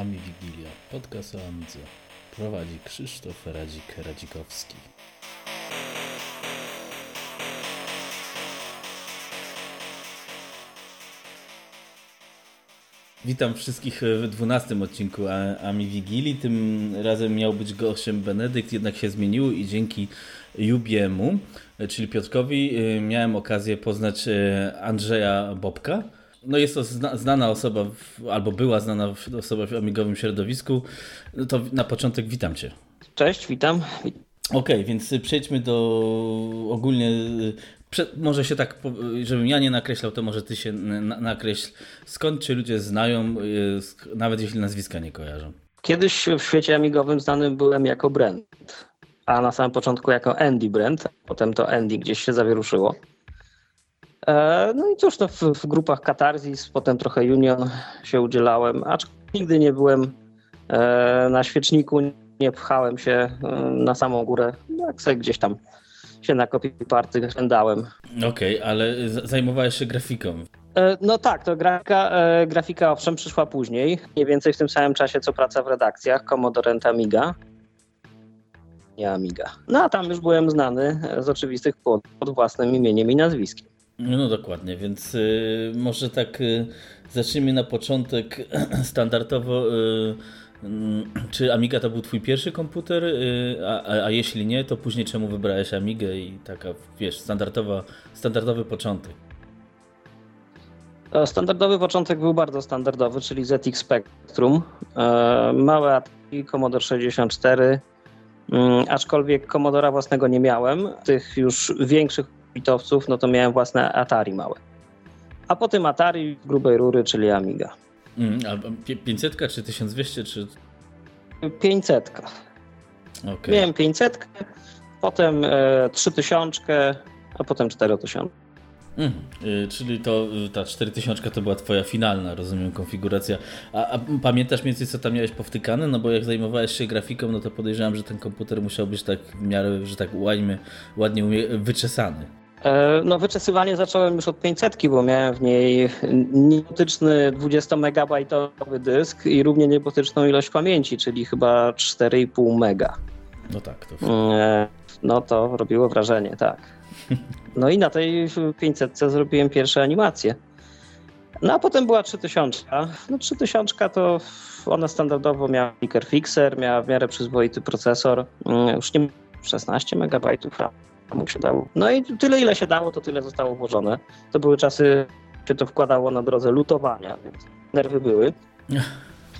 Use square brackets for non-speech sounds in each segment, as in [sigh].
Ami Wigilia, podcast o Amidze. Prowadzi Krzysztof Radzik-Radzikowski. Witam wszystkich w dwunastym odcinku Ami Wigilii. Tym razem miał być gościem Benedykt, jednak się zmienił i dzięki Jubiemu, czyli Piotrkowi, miałem okazję poznać Andrzeja Bobka no jest to znana osoba, albo była znana osoba w amigowym środowisku, no to na początek witam Cię. Cześć, witam. Okej, okay, więc przejdźmy do ogólnie, może się tak, żebym ja nie nakreślał, to może Ty się nakreśl. Skąd Cię ludzie znają, nawet jeśli nazwiska nie kojarzą? Kiedyś w świecie amigowym znanym byłem jako Brent, a na samym początku jako Andy Brent, potem to Andy gdzieś się zawieruszyło. E, no i cóż, to w, w grupach Katarzys, potem trochę Union się udzielałem, aczkolwiek nigdy nie byłem e, na świeczniku, nie pchałem się e, na samą górę, jak sobie gdzieś tam się na kopii party szędałem. Okej, okay, ale zajmowałeś się grafiką. No tak, to grafika, grafika owszem przyszła później, mniej więcej w tym samym czasie co praca w redakcjach Commodore Amiga. Nie Amiga. No a tam już byłem znany z oczywistych pod, pod własnym imieniem i nazwiskiem. No dokładnie, więc y, może tak y, zacznijmy na początek [clears throat] standardowo. Y, czy Amiga to był twój pierwszy komputer, y, a, a, a, jeśli nie, to później czemu wybrałeś Amigę i taka, wiesz, standardowa, standardowy początek? Standardowy początek był bardzo standardowy, czyli ZX Spectrum. E, małe Atari, Commodore 64, mm, aczkolwiek Commodora własnego nie miałem. Tych już większych bitowców, no to miałem własne Atari małe. A potem Atari grubej rury, czyli Amiga. Mm, a 500 czy 1200 czy... 500. Okay. Miałem 500, potem e, 3000, a potem 4000. Mm, y, czyli to y, ta 4000 to była twoja finalna, rozumiem, konfiguracja. A, a, pamiętasz mniej więcej, co tam miałeś powtykane? No bo jak zajmowałeś się grafiką, no to podejrzewam, że ten komputer musiał być tak w miarę, że tak ładnie, ładnie wyczesany. E, no, wyczesywanie zacząłem już od 500, bo miałem w niej niebotyczny 20-megabajtowy dysk i równie niebotyczną ilość pamięci, czyli chyba 4,5 mega. No tak. To... E, no to robiło wrażenie, tak. [laughs] No i na tej 500 zrobiłem pierwsze animacje. No a potem była 3000. No 3000 to ona standardowo miała flicker fixer, miała w miarę przyzwoity procesor, mm, już nie 16 megabajtów RAM mu się dało. No i tyle, ile się dało, to tyle zostało włożone. To były czasy, się to wkładało na drodze lutowania, więc nerwy były. [laughs]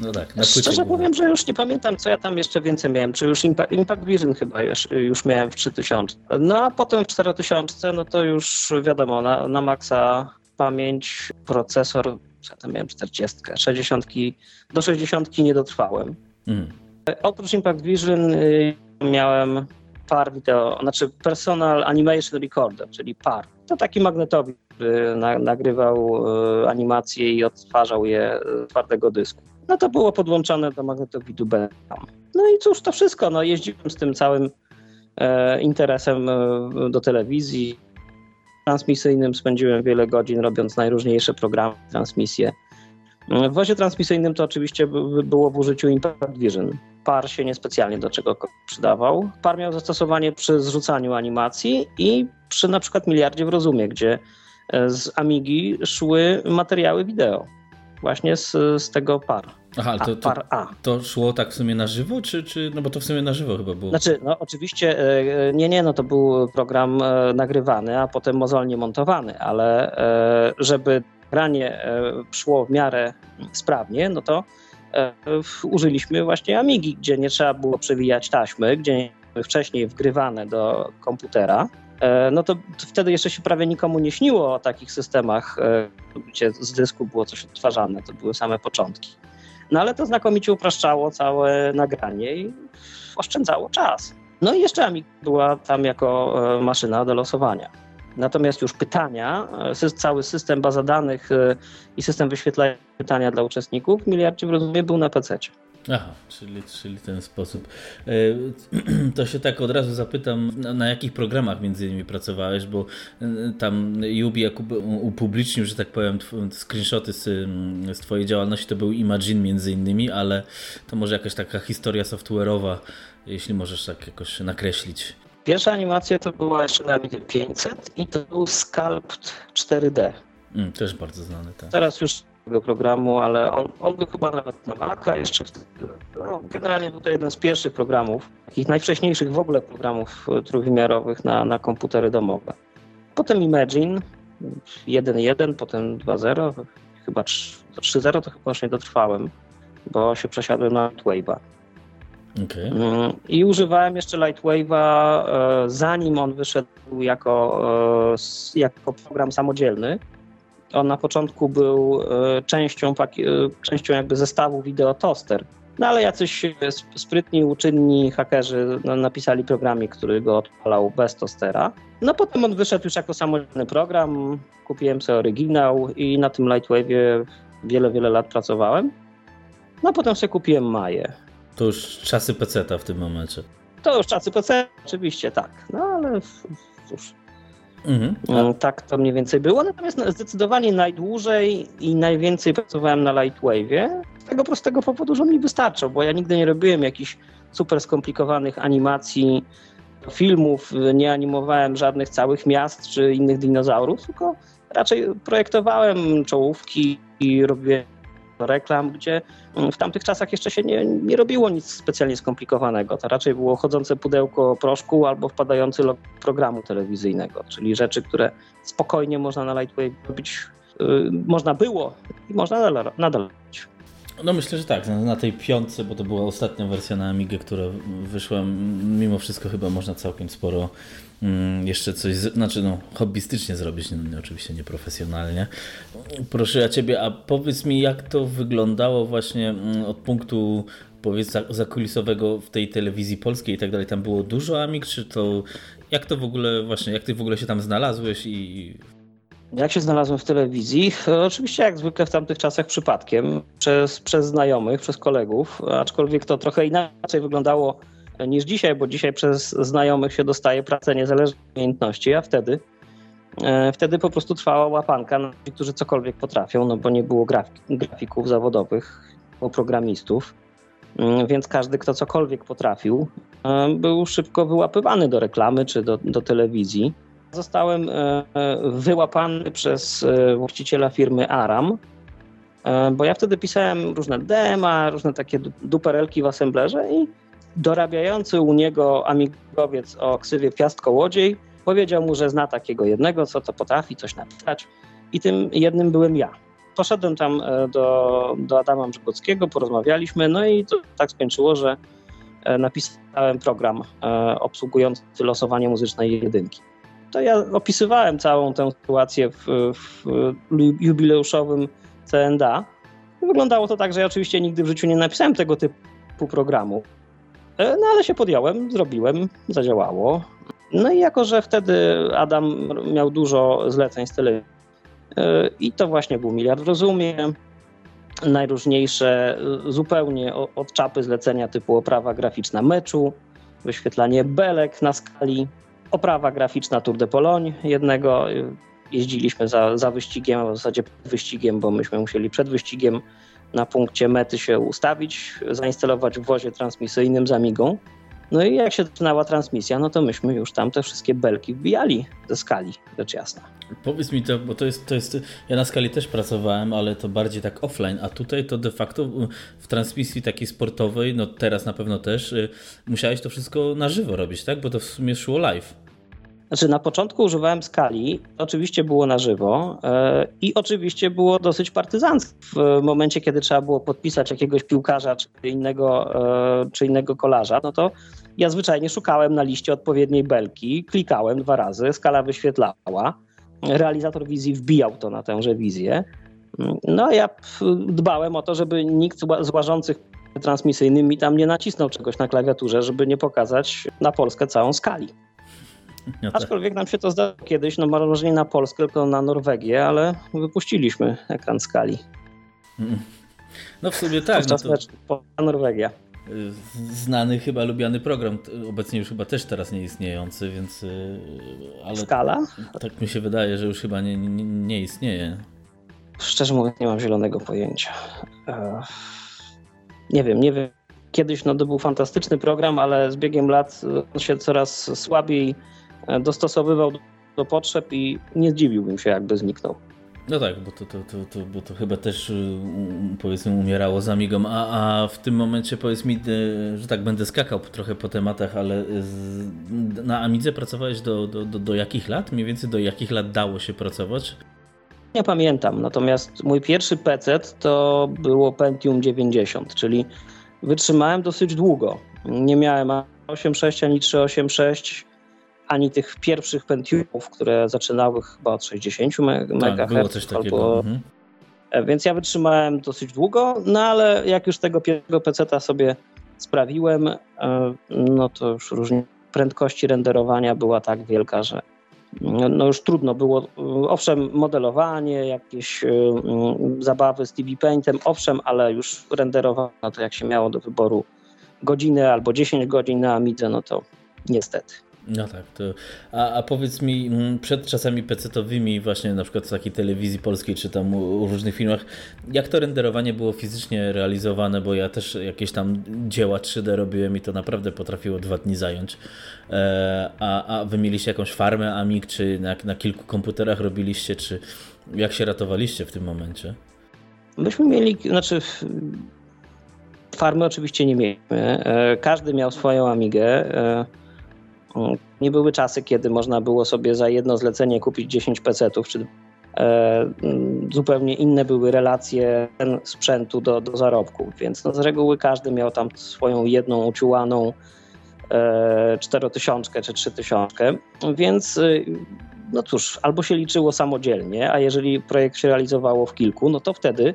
No tak, Szczerze było. powiem, że już nie pamiętam, co ja tam jeszcze więcej miałem. Czy już Impact, Impact Vision chyba już, już miałem w 3000. No a potem w 4000, no to już wiadomo, na, na maksa pamięć, procesor, ja tam miałem 40, 60, do 60 nie dotrwałem. Mm. Oprócz Impact Vision y, miałem PAR Video, znaczy Personal Animation Recorder, czyli PAR. To taki magnetowid, który na, nagrywał e, animacje i odtwarzał je z twardego dysku. No to było podłączone do magnetowidu Benham. No i cóż, to wszystko. No, jeździłem z tym całym e, interesem e, do telewizji. Transmisyjnym spędziłem wiele godzin robiąc najróżniejsze programy, transmisje. W wozie transmisyjnym to oczywiście było w użyciu Impact Vision. PAR się niespecjalnie do czego przydawał. PAR miał zastosowanie przy zrzucaniu animacji i przy na przykład miliardzie w rozumie, gdzie e, z Amigi szły materiały wideo. Właśnie z, z tego PAR. Aha, to, to, to, szło tak w sumie na żywo, czy, czy, no bo to w sumie na żywo chyba było. Znaczy, no oczywiście, e, nie, nie, no to był program e, nagrywany, a potem mozolnie montowany, ale żeby granie szło w miarę sprawnie, no to E, użyliśmy właśnie Amigi, gdzie nie trzeba było przewijać taśmy, gdzie wcześniej wgrywane do komputera. E, no to wtedy jeszcze się prawie nikomu nie śniło o takich systemach, e, gdzie z dysku było coś odtwarzane, to były same początki. No ale to znakomicie upraszczało całe nagranie i oszczędzało czas. No i jeszcze Amig była tam jako maszyna do losowania. Natomiast już pytania, e, cały system baza danych e, i system wyświetlania pytania dla uczestników, miliardzie w rozumie był na PC. Aha, czyli, czyli ten sposób. E, [clears throat] to się tak od razu zapytam, na, jakich programach między innymi pracowałeś, bo tam Jubi jak upublicznił, że tak powiem, screenshoty z, z twojej działalności, to był Imagine między innymi, ale to może jakaś taka historia software'owa, jeśli możesz tak jakoś nakreślić. Pierwsza animacja to była jeszcze na 500 i to był Sculpt 4D. Mm, też bardzo znany, tak. Teraz już tego programu, ale on, on był chyba nawet na Maca jeszcze wtedy. No, generalnie był to jeden z pierwszych programów, takich najwcześniejszych w ogóle programów e, trójwymiarowych na, na komputery domowe. Potem Imagine 1.1, potem 2.0, chyba 3.0 to chyba już nie dotrwałem, bo się przesiadłem na Lightwave'a. Okay. Mm, I używałem jeszcze Lightwave'a e, zanim on wyszedł jako, e, jako program samodzielny on na początku był e, częścią, e, częścią jakby zestawu wideo toster. No ale jacyś sprytni, uczynni hakerzy no, napisali programik, który go odpalał bez tostera. No potem on wyszedł już jako samodzielny program, kupiłem sobie oryginał i na tym Lightwave'ie wiele, wiele lat pracowałem. No potem sobie kupiłem Maję. To już czasy PC-ta w tym momencie. To już czasy PC, oczywiście tak. No ale cóż, Mhm. Mm, tak to mniej więcej było. Natomiast zdecydowanie najdłużej i najwięcej pracowałem na Lightwave'ie z tego prostego powodu, że mi wystarczał, bo ja nigdy nie robiłem jakichś super skomplikowanych animacji, filmów, nie animowałem żadnych całych miast czy innych dinozaurów, tylko raczej projektowałem czołówki i robiłem reklam, gdzie mm, w tamtych czasach jeszcze się nie, nie robiło nic specjalnie skomplikowanego. To raczej było chodzące pudełko proszku albo wpadający log programu telewizyjnego, czyli rzeczy, które spokojnie można na Lightwave robić, yy, można było i można nadal, nadal robić. No myślę, że tak, na tej piątce, bo to była ostatnia wersja na Amigę, która wyszła, mimo wszystko chyba można całkiem sporo jeszcze coś, znaczy no, hobbystycznie zrobić, no, oczywiście nieprofesjonalnie. Proszę ja Ciebie, a powiedz mi jak to wyglądało właśnie mm, od punktu powiedz zakulisowego w tej telewizji polskiej i tak dalej, tam było dużo Amig, czy to jak to w ogóle właśnie, jak Ty w ogóle się tam znalazłeś i jak się znalazłem w telewizji? Oczywiście jak zwykle w tamtych czasach przypadkiem, przez, przez znajomych, przez kolegów, aczkolwiek to trochę inaczej wyglądało niż dzisiaj, bo dzisiaj przez znajomych się dostaje pracę niezależnej umiejętności, a wtedy e, wtedy po prostu trwała łapanka na tych, którzy cokolwiek potrafią, no bo nie było grafik, grafików zawodowych, było programistów, mm, więc każdy, kto cokolwiek potrafił, e, był szybko wyłapywany do reklamy czy do, do telewizji. Zostałem e, wyłapany przez właściciela firmy Aram, bo ja wtedy pisałem różne dema, różne takie duperelki w assemblerze i dorabiający u niego amigowiec o ksywie Piast-Kołodziej powiedział mu, że zna takiego jednego, co to potrafi coś napisać i tym jednym byłem ja. Poszedłem tam do, do Adama Brzegockiego, porozmawialiśmy, no i to tak skończyło, że napisałem program obsługujący losowanie muzycznej jedynki to ja opisywałem całą tę sytuację w, w jubileuszowym CNDA. Wyglądało to tak, że ja oczywiście nigdy w życiu nie napisałem tego typu programu. E, no ale się podjąłem, zrobiłem, zadziałało. No i jako, że wtedy Adam miał dużo zleceń z telewizji e, i to właśnie był Miliard Rozumie, najróżniejsze zupełnie od czapy zlecenia typu oprawa graficzna meczu, wyświetlanie belek na skali, oprawa graficzna Tour de Pologne jednego. Jeździliśmy za, za wyścigiem, a w zasadzie wyścigiem, bo myśmy musieli przed wyścigiem na punkcie mety się ustawić, zainstalować w wozie transmisyjnym z Amigą. No i jak się zaczynała transmisja, no to myśmy już tam te wszystkie belki wbijali ze skali, rzecz jasna. Powiedz mi to, bo to jest, to jest, ja na skali też pracowałem, ale to bardziej tak offline, a tutaj to de facto w transmisji takiej sportowej, no teraz na pewno też, y, musiałeś to wszystko na żywo robić, tak? Bo to w sumie szło live. Znaczy na początku używałem skali, oczywiście było na żywo yy, i oczywiście było dosyć partyzancko. W momencie, kiedy trzeba było podpisać jakiegoś piłkarza czy innego, yy, czy innego kolarza, no to ja zwyczajnie szukałem na liście odpowiedniej belki, klikałem dwa razy, skala wyświetlała, realizator wizji wbijał to na tęże wizję. No ja dbałem o to, żeby nikt z łażących transmisyjnymi tam nie nacisnął czegoś na klawiaturze, żeby nie pokazać na Polskę całą skali. No. Aczkolwiek nam się to zdarzyło kiedyś, no może nie na Polskę, tylko na Norwegię, ale wypuściliśmy ekran skali. [laughs] No w sumie tak. No to... Norwegia. Znany, chyba lubiany program, obecnie już chyba też teraz nie istniejący, więc. Ale Skala? Tak mi się wydaje, że już chyba nie, nie, nie istnieje. Szczerze mówiąc, nie mam zielonego pojęcia. Nie wiem, nie wiem. Kiedyś no, to był fantastyczny program, ale z biegiem lat on się coraz słabiej e, dostosowywał do potrzeb i nie zdziwiłbym się, jakby zniknął. No tak, bo to, to, to, to, bo to chyba też y, powiedzmy umierało za migą, a, a w tym momencie powiedz mi, y, że tak będę skakał trochę po tematach, ale z, na Amidze pracowałeś do, do, do, do jakich lat? Mniej więcej do jakich lat dało się pracować? Nie pamiętam, natomiast mój pierwszy PC to było Pentium 90, czyli wytrzymałem dosyć długo. Nie miałem 8.6 ani 3.8.6 ani tych pierwszych Pentiumów, które zaczynały chyba od 60 MHz. Tak. Albo... Mhm. E, więc ja wytrzymałem dosyć długo, no ale jak już tego pierwszego PC-ta sobie sprawiłem, e, no to już różnie prędkości renderowania była tak wielka, że no już trudno było. E, owszem, modelowanie, jakieś zabawy z TV Paintem, owszem, ale już renderowano to jak się miało do wyboru godzinę albo 10 godzin na Amidze, no to niestety. No tak, to, a, a powiedz mi, mm, przed czasami pecetowymi, właśnie na przykład w takiej telewizji polskiej, czy tam u, różnych filmach, jak to renderowanie było fizycznie realizowane, bo ja też jakieś tam dzieła 3D robiłem i to naprawdę potrafiło dwa dni zająć. E, a, a wy mieliście jakąś farmę Amig, czy na, na kilku komputerach robiliście, czy jak się ratowaliście w tym momencie? Myśmy mieli, znaczy farmy oczywiście nie mieliśmy. E, każdy miał swoją Amigę. E, nie były czasy, kiedy można było sobie za jedno zlecenie kupić 10 PC-ów, czy e, zupełnie inne były relacje sprzętu do, do zarobków, więc no z reguły każdy miał tam swoją jedną uciułaną e, 4000 czy 3000, więc y, no cóż, albo się liczyło samodzielnie, a jeżeli projekt się realizowało w kilku, no to wtedy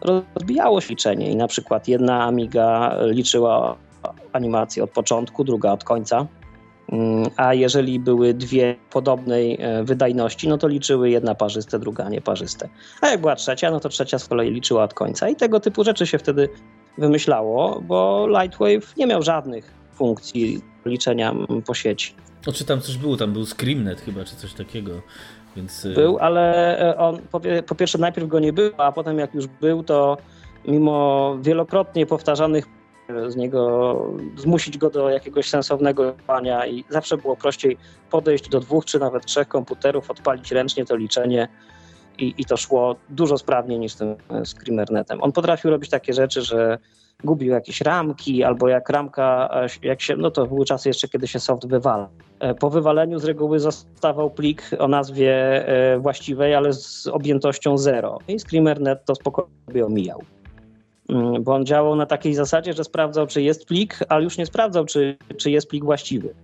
rozbijało się liczenie i na przykład jedna Amiga liczyła animację od początku, druga od końca. A jeżeli były dwie podobnej e, wydajności, no to liczyły jedna parzyste, druga nieparzyste. A jak była trzecia, no to trzecia z kolei liczyła od końca. I tego typu rzeczy się wtedy wymyślało, bo Lightwave nie miał żadnych funkcji liczenia po sieci. O, czy tam coś było? Tam był Screamnet chyba, czy coś takiego. Więc... E, był, ale e, on po pierwsze najpierw go nie było, a potem jak już był, to mimo wielokrotnie powtarzanych z niego, zmusić go do jakiegoś sensownego działania i zawsze było prościej podejść do dwóch czy nawet trzech komputerów, odpalić ręcznie to liczenie i, i to szło dużo sprawniej niż tym Screamernetem. On potrafił robić takie rzeczy, że gubił jakieś ramki, albo jak ramka, jak się, no to były czasy jeszcze, kiedy się soft wywala. E, po wywaleniu z reguły zostawał plik o nazwie e, właściwej, ale z objętością 0 i Screamernet to spokojnie omijał. Mm, bo on działał na takiej zasadzie, że sprawdzał, czy jest plik, ale już nie sprawdzał, czy, czy jest plik właściwy.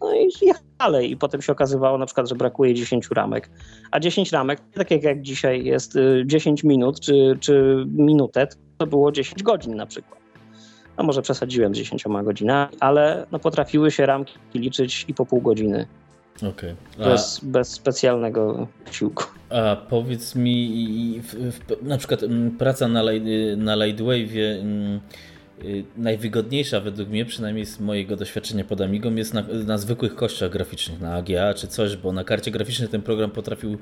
No i dalej i potem się okazywało na przykład, że brakuje 10 ramek. A 10 ramek, tak jak, jak dzisiaj jest 10 y, minut czy, czy minutę, to było 10 godzin na przykład. No może przesadziłem z 10 godzinami, ale no potrafiły się ramki liczyć i po pół godziny Okay. Bez, bez specjalnego siłku. A powiedz mi, w, w, na przykład mm, praca na, na Lightwave mm, y, najwygodniejsza według mnie, przynajmniej z mojego doświadczenia pod Amigą, jest na, na zwykłych kościach graficznych, na AGA czy coś, bo na karcie graficznej ten program potrafił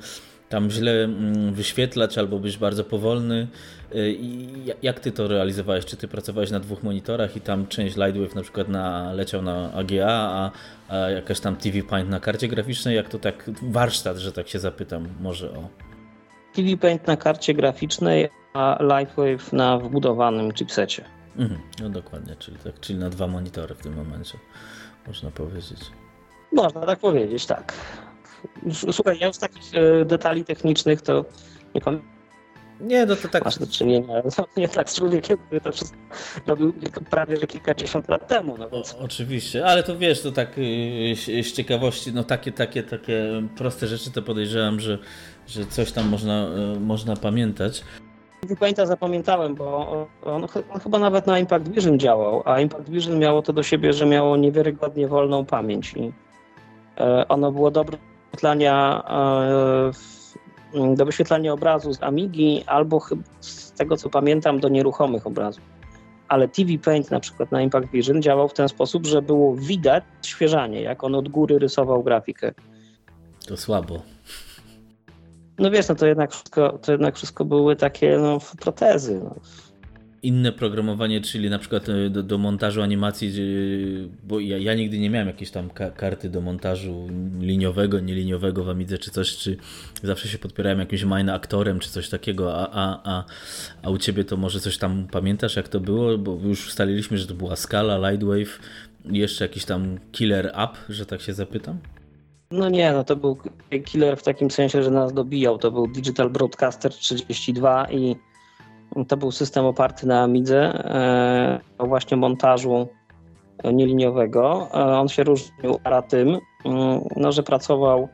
tam źle mm, wyświetlać albo być bardzo powolny. Y, I jak ty to realizowałeś? Czy ty pracowałeś na dwóch monitorach i tam część Lightwave na przykład na, leciał na AGA, a, a jakaś tam TV Paint na karcie graficznej? Jak to tak warsztat, że tak się zapytam może o? TV Paint na karcie graficznej, a Lightwave na wbudowanym chipsecie. Mhm, no dokładnie, czyli, tak, czyli na dwa monitory w tym momencie, można powiedzieć. Można tak powiedzieć, tak. Słuchaj, ja już takich e, detali technicznych to nie pamiętam. Nie, no to tak. Masz do czynienia [laughs] nie tak z człowiekiem, który to wszystko robił prawie że kilkadziesiąt lat temu. No więc... o, oczywiście, ale to wiesz, to tak y, z ciekawości, no takie, takie, takie proste rzeczy to podejrzewam, że, że coś tam można, y, można pamiętać. Pamięta zapamiętałem, bo on, on, chyba nawet na Impact Vision działał, a Impact Vision miało to do siebie, że miało niewiarygodnie wolną pamięć i e, ono było dobre wyświetlania mm, do wyświetlania obrazu z Amigi albo z tego co pamiętam do nieruchomych obrazów. Ale TV Paint na przykład na Impact Vision działał w ten sposób, że było widać świeżanie, jak on od góry rysował grafikę. To słabo. No wiesz, no to jednak wszystko, to jednak wszystko były takie no, protezy. No inne programowanie, czyli na przykład e, do, do montażu animacji, bo ja, ja, nigdy nie miałem jakiejś tam ka karty do montażu liniowego, nieliniowego w Amidze czy coś, czy zawsze się podpierałem jakimś mine aktorem czy coś takiego, a, a, a, a u Ciebie to może coś tam pamiętasz jak to było, bo już ustaliliśmy, że to była Scala, Lightwave jeszcze jakiś tam killer app, że tak się zapytam? No nie, no to był killer w takim sensie, że nas dobijał. To był Digital Broadcaster 32 i to był system oparty na Amidze e, właśnie montażu nieliniowego. E, on się różnił a tym, mm, no, że pracował,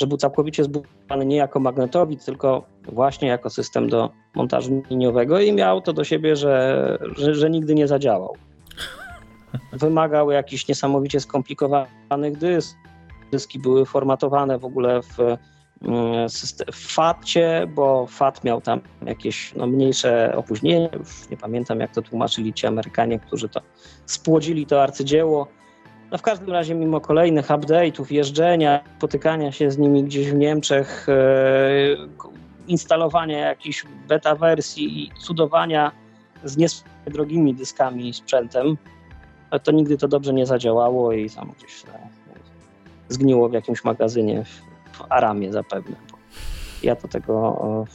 że był całkowicie zbudowany nie jako magnetowid, tylko właśnie jako system do montażu liniowego i miał to do siebie, że, że, że nigdy nie zadziałał. Wymagał jakichś niesamowicie skomplikowanych dysk. Dyski były formatowane w ogóle w w FAT-cie, bo FAT miał tam jakieś no, mniejsze opóźnienie, już nie pamiętam jak to tłumaczyli ci Amerykanie, którzy to spłodzili to arcydzieło. No w każdym razie mimo kolejnych update'ów, jeżdżenia, potykania się z nimi gdzieś w Niemczech, e, instalowania jakichś beta wersji i cudowania z drogimi dyskami i sprzętem, to nigdy to dobrze nie zadziałało i tam gdzieś no, zgniło w jakimś magazynie Aramie zapewne. Ja to tego.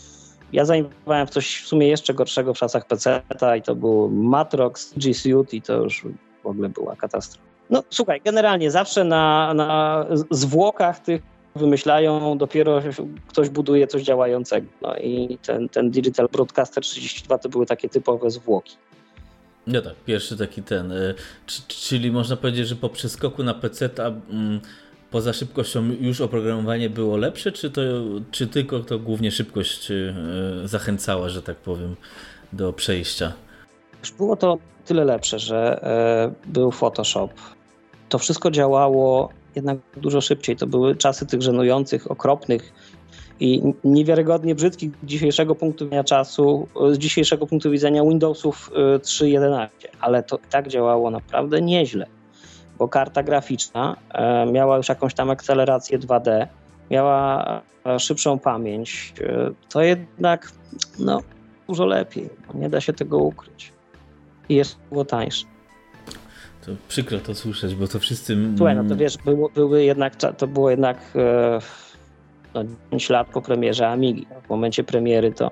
Ja zainwestowałem w coś w sumie jeszcze gorszego w czasach PC i to był Matrox, G Suite i to już w ogóle była katastrofa. No słuchaj, generalnie zawsze na, na zwłokach tych wymyślają, dopiero ktoś buduje coś działającego. No i ten, ten Digital Broadcaster 32 to były takie typowe zwłoki. No tak, pierwszy taki ten. E, czyli można powiedzieć, że po przeskoku na PC ta, poza szybkością już oprogramowanie było lepsze, czy, to, czy tylko to głównie szybkość e, zachęcała, że tak powiem, do przejścia? Było to tyle lepsze, że e, był Photoshop. To wszystko działało jednak dużo szybciej. To były czasy tych żenujących, okropnych i niewiarygodnie brzydkich z dzisiejszego punktu widzenia czasu, z dzisiejszego punktu widzenia Windowsów 3.11, e, ale to tak działało naprawdę nieźle bo karta graficzna e, miała już jakąś tam akcelerację 2D, miała e, szybszą pamięć, e, to jednak no, dużo lepiej. Nie da się tego ukryć. I jest było tańsze. To przykro to słyszeć, bo to wszyscy. Słuchaj, no to wiesz, było, były jednak, to było jednak no, 5 lat po premierze Amigi. W momencie premiery to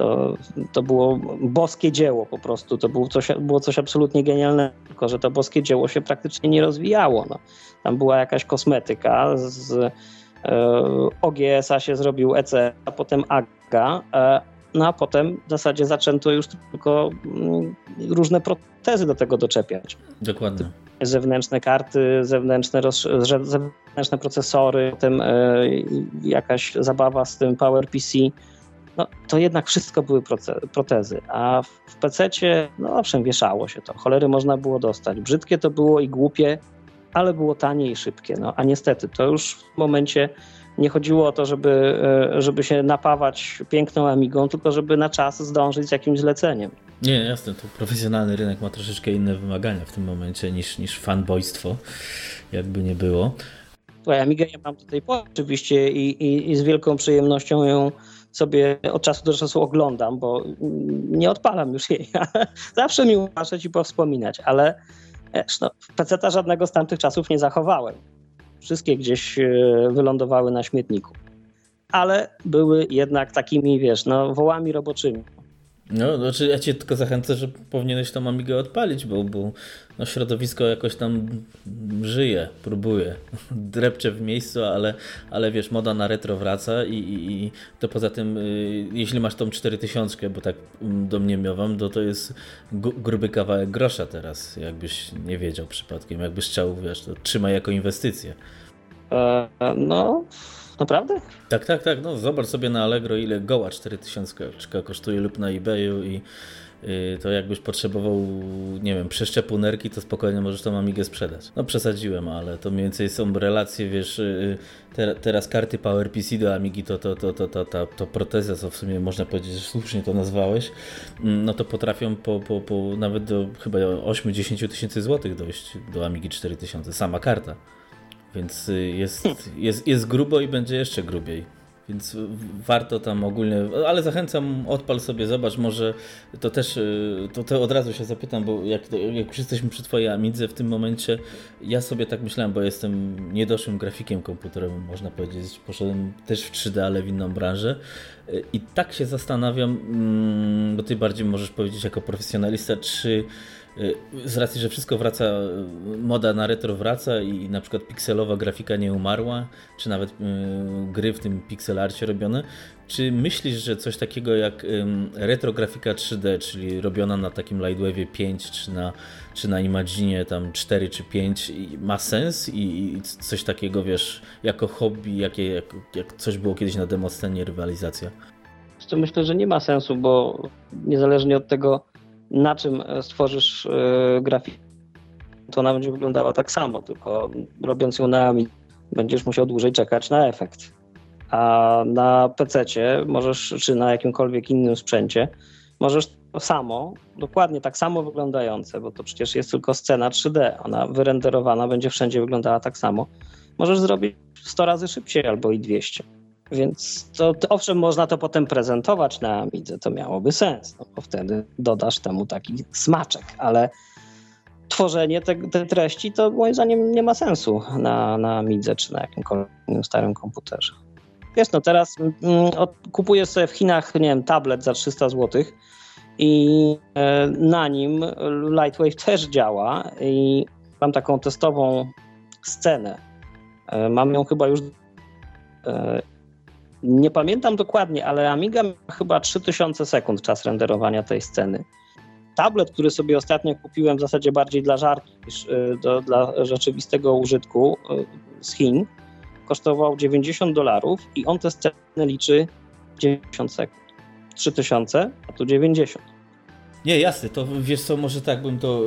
to, to było boskie dzieło po prostu, to było coś, było coś absolutnie genialnego, tylko że to boskie dzieło się praktycznie nie rozwijało. No. Tam była jakaś kosmetyka, z e, OGS-a się zrobił EC, a potem AGA, e, no a potem w zasadzie zaczęto już tylko mm, różne protezy do tego doczepiać. Dokładnie. Zewnętrzne karty, zewnętrzne, zewnętrzne procesory, potem e, jakaś zabawa z tym PowerPC no, to jednak wszystko były protezy. A w PC-cie, no owszem, wieszało się to. Cholery można było dostać. Brzydkie to było i głupie, ale było tanie i szybkie. No, a niestety, to już w momencie nie chodziło o to, żeby, e, żeby się napawać piękną Amigą, tylko żeby na czas zdążyć z jakimś zleceniem. Nie, jasne, to profesjonalny rynek ma troszeczkę inne wymagania w tym momencie niż, niż fanbojstwo, jakby nie było. Słuchaj, Amigę ja mam tutaj oczywiście i, i, i z wielką przyjemnością ją sobie od czasu do czasu oglądam, bo nie odpalam już jej. [laughs] Zawsze mi patrzeć i powspominać, ale no, PC-ta żadnego z tamtych czasów nie zachowałem. Wszystkie gdzieś e, wylądowały na śmietniku. Ale były jednak takimi, wiesz, no, wołami roboczymi. No, znaczy ja cię tylko zachęcę, że powinieneś tą Amigę odpalić, bo, bo no, środowisko jakoś tam żyje, próbuje, [laughs] drepcze w miejscu, ale, ale wiesz, moda na retro wraca i, i, i to poza tym, y, jeśli masz tą 4000, bo tak mm, do mnie miowam, to to jest gruby kawałek grosza teraz, jakbyś nie wiedział przypadkiem, jakbyś chciał, wiesz, to trzymaj jako inwestycję. E, no, Naprawdę? Tak, tak, tak. No, zobacz sobie na Allegro, ile goła 4000 kosztuje lub na eBayu i y, to jakbyś potrzebował, nie wiem, przeszczepu nerki, to spokojnie możesz tą Amigę sprzedać. No przesadziłem, ale to mniej więcej są relacje, wiesz, y, te, teraz karty PowerPC do Amigi to, to, to, to, to, to, to proteza, co w sumie można powiedzieć, że słusznie to nazwałeś, mm, no to potrafią po, po, po nawet do chyba 8-10 tysięcy złotych dojść do Amigi 4000, sama karta. Więc y, jest, jest, jest grubo i będzie jeszcze grubiej. Więc warto tam ogólnie, ale zachęcam, odpal sobie, zobacz, może to też, y, to, to od razu się zapytam, bo jak, jak już jesteśmy przy Twojej Amidze w tym momencie, ja sobie tak myślałem, bo jestem niedoszłym grafikiem komputerowym, można powiedzieć, poszedłem też w 3D, ale w inną branżę y, i tak się zastanawiam, mm, bo Ty bardziej możesz powiedzieć jako profesjonalista, czy z racji, że wszystko wraca, moda na retro wraca i na przykład pikselowa grafika nie umarła, czy nawet y, gry w tym pixelarcie robione, czy myślisz, że coś takiego jak retro grafika 3D, czyli robiona na takim Lightwave 5 czy na, czy na Imaginie tam 4 czy 5 ma sens i, coś takiego wiesz, jako hobby, jakie, jak, jak coś było kiedyś na demoscenie rywalizacja? Myślę, że nie ma sensu, bo niezależnie od tego na czym e, stworzysz e, grafikę, to ona będzie wyglądała tak samo, tylko robiąc ją na AMI będziesz musiał dłużej czekać na efekt. A na PC możesz, czy na jakimkolwiek innym sprzęcie, możesz to samo, dokładnie tak samo wyglądające, bo to przecież jest tylko scena 3D, ona wyrenderowana będzie wszędzie wyglądała tak samo. Możesz zrobić 100 razy szybciej albo i 200. Więc to, to, owszem, można to potem prezentować na Amidze, to miałoby sens, no bo wtedy dodasz temu taki smaczek, ale tworzenie tej te treści to moim zdaniem nie ma sensu na, na Amidze czy na jakimkolwiek starym komputerze. Wiesz, no teraz mm, kupuję sobie w Chinach, nie wiem, tablet za 300 zł i e, na nim Lightwave też działa i mam taką testową scenę. E, mam ją chyba już e, nie pamiętam dokładnie, ale Amiga ma chyba 3000 sekund czas renderowania tej sceny. Tablet, który sobie ostatnio kupiłem w zasadzie bardziej dla żartu niż y, do, dla rzeczywistego użytku y, z Chin, kosztował 90 dolarów i on tę scenę liczy 90 sekund. 3000, a tu 90. Nie, jasne, to wiesz co, może tak bym to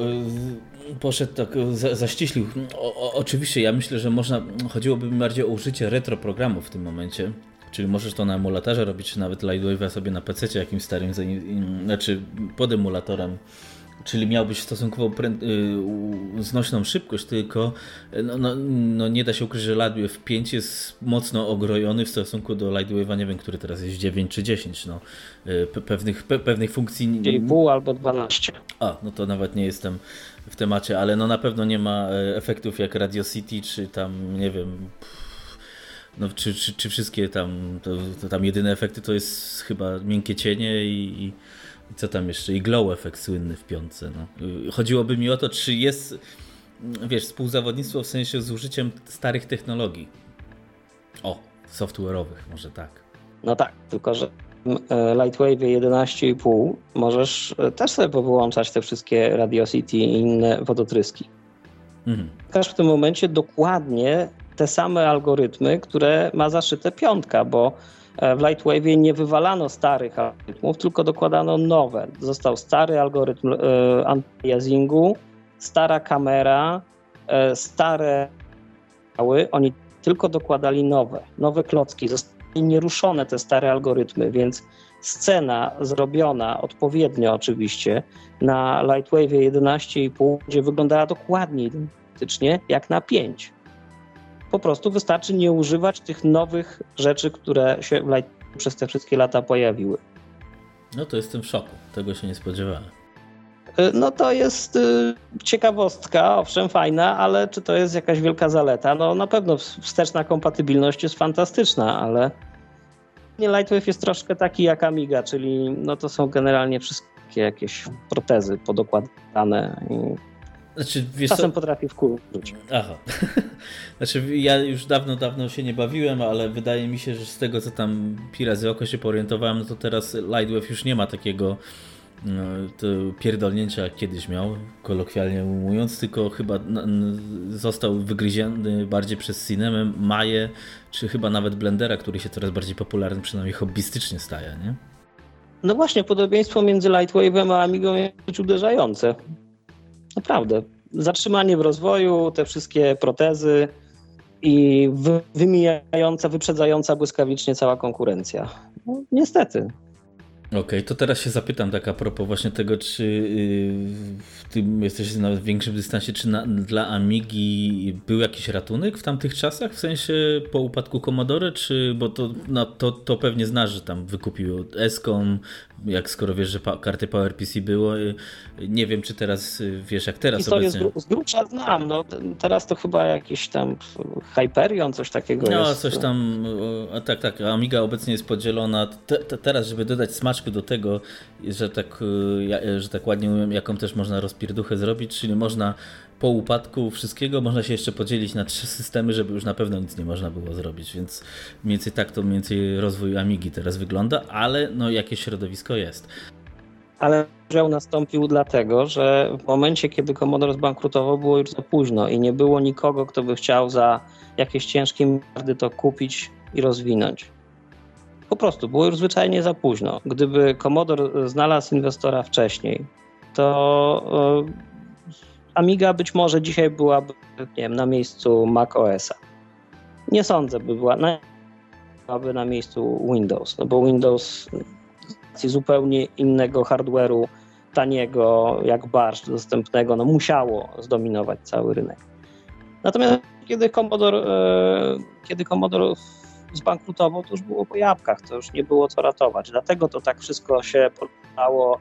y, poszedł, tak za, zaściślił. O, o, oczywiście, ja myślę, że można, chodziłoby bardziej o użycie retro programu w tym momencie, Czyli możesz to na emulatorze robić, czy nawet Lightwave'a sobie na PC jakimś starym, znaczy pod emulatorem. Czyli miałbyś stosunkowo y, znośną szybkość, tylko no, no, no, nie da się ukryć, że Lightwave 5 jest mocno ogrojony w stosunku do Lightwave'a, nie wiem, który teraz jest 9 czy 10. No. Y, pewnych, pe pewnych funkcji... 2,5 albo 12. A, no to nawet nie jestem w temacie, ale no na pewno nie ma e, efektów jak Radio City, czy tam, nie wiem... Pff, no, czy, czy, czy wszystkie tam, to, to, tam jedyne efekty to jest chyba miękkie cienie i, i, co tam jeszcze, i glow efekt słynny w piątce. No. Chodziłoby mi o to, czy jest, wiesz, współzawodnictwo w sensie z użyciem starych technologii. O, software'owych, może tak. No tak, tylko że e, Lightwave 11,5 możesz e, też sobie powyłączać te wszystkie Radio City i inne wodotryski. Mhm. w tym momencie dokładnie te same algorytmy, które ma zaszyte piątka, bo e, w Lightwave nie wywalano starych algorytmów, tylko dokładano nowe. Został stary algorytm e, anti-aliasingu, stara kamera, e, stare oni tylko dokładali nowe, nowe klocki. Zostały nieruszone te stare algorytmy, więc scena zrobiona odpowiednio oczywiście na Lightwave 11,5 będzie wyglądała dokładnie identycznie jak na 5 po prostu wystarczy nie używać tych nowych rzeczy, które się przez te wszystkie lata pojawiły. No to jestem w szoku, tego się nie spodziewałem. Y, no to jest y, ciekawostka, owszem, fajna, ale czy to jest jakaś wielka zaleta? No na pewno wsteczna kompatybilność jest fantastyczna, ale Lightwave jest troszkę taki jak Amiga, czyli no to są generalnie wszystkie jakieś protezy podokładane znaczy, Czasem co? potrafi wkurzyć. Aha. [laughs] znaczy, ja już dawno, dawno się nie bawiłem, ale wydaje mi się, że z tego, co tam pi razy oko się porientowałem, no to teraz Lightwave już nie ma takiego no, pierdolnięcia, jak kiedyś miał, kolokwialnie mówiąc, tylko chyba został wygryziony bardziej przez Cinemę, Maję, czy chyba nawet Blendera, który się coraz bardziej popularny, przynajmniej hobbystycznie staje, nie? No właśnie, podobieństwo między Lightwave'em a Amigą jest uderzające. Naprawdę. Zatrzymanie w rozwoju, te wszystkie protezy i wymijająca, wyprzedzająca błyskawicznie cała konkurencja. No, niestety. Okej, okay, to teraz się zapytam tak a propos właśnie tego, czy yy, ty jesteś na większym dystansie, czy na, dla Amigi był jakiś ratunek w tamtych czasach, w sensie po upadku Commodore, czy, bo to, no, to, to pewnie znasz, że tam wykupił Escom, jak skoro wiesz, że pa, karty PowerPC było. Y, nie wiem, czy teraz y, wiesz, jak teraz Historię obecnie. Z, z grubsza znam, no teraz to chyba jakiś tam Hyperion, coś takiego no, jest. No, coś tam, a tak, tak, Amiga obecnie jest podzielona. Te, te, teraz, żeby dodać smaczku do tego, że tak, y, że tak ładnie umiem, jaką też można rozpierduchę zrobić, czyli można po upadku wszystkiego można się jeszcze podzielić na trzy systemy, żeby już na pewno nic nie można było zrobić, więc mniej więcej tak to mniej więcej rozwój Amigi teraz wygląda, ale no jakieś środowisko jest. Ale podział nastąpił dlatego, że w momencie, kiedy Commodore zbankrutował, było już za późno i nie było nikogo, kto by chciał za jakieś ciężkie miliardy to kupić i rozwinąć. Po prostu było już zwyczajnie za późno. Gdyby Commodore znalazł inwestora wcześniej, to Amiga być może dzisiaj byłaby nie wiem, na miejscu Mac OS-a. Nie sądzę, by była na, byłaby na miejscu Windows, no bo Windows z zupełnie innego hardware'u, taniego, jak barszcz, dostępnego, no musiało zdominować cały rynek. Natomiast kiedy Commodore, e, kiedy Commodore zbankrutował, to już było po jabłkach, to już nie było co ratować. Dlatego to tak wszystko się poruszało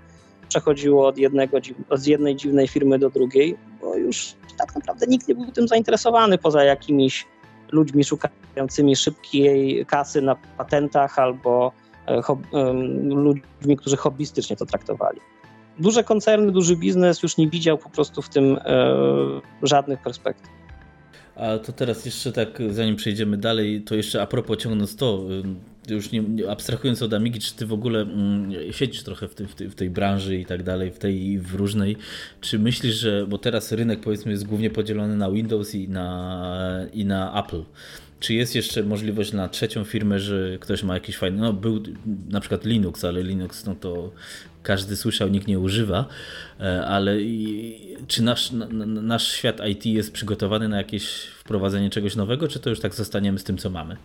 przechodziło od, jednego, od jednej dziwnej firmy do drugiej, bo już tak naprawdę nikt nie był tym zainteresowany poza jakimiś ludźmi szukającymi szybkiej kasy na patentach albo e, ludźmi, którzy hobbystycznie to traktowali. Duże koncerny, duży biznes już nie widział po prostu w tym e, żadnych perspektyw. A to teraz jeszcze tak, zanim przejdziemy dalej, to jeszcze a propos ciągnąc to, już nie, abstrahując od Amigi, czy ty w ogóle mm, siedzisz trochę w, ty, w, tej, w tej branży i tak dalej, w tej w różnej, czy myślisz, że, bo teraz rynek powiedzmy jest głównie podzielony na Windows i na, i na Apple, czy jest jeszcze możliwość na trzecią firmę, że ktoś ma jakiś fajny, no był na przykład Linux, ale Linux no to każdy słyszał, nikt nie używa, e, ale czy nasz, nasz świat IT jest przygotowany na jakieś wprowadzenie czegoś nowego, czy to już tak zostaniemy z tym, co mamy?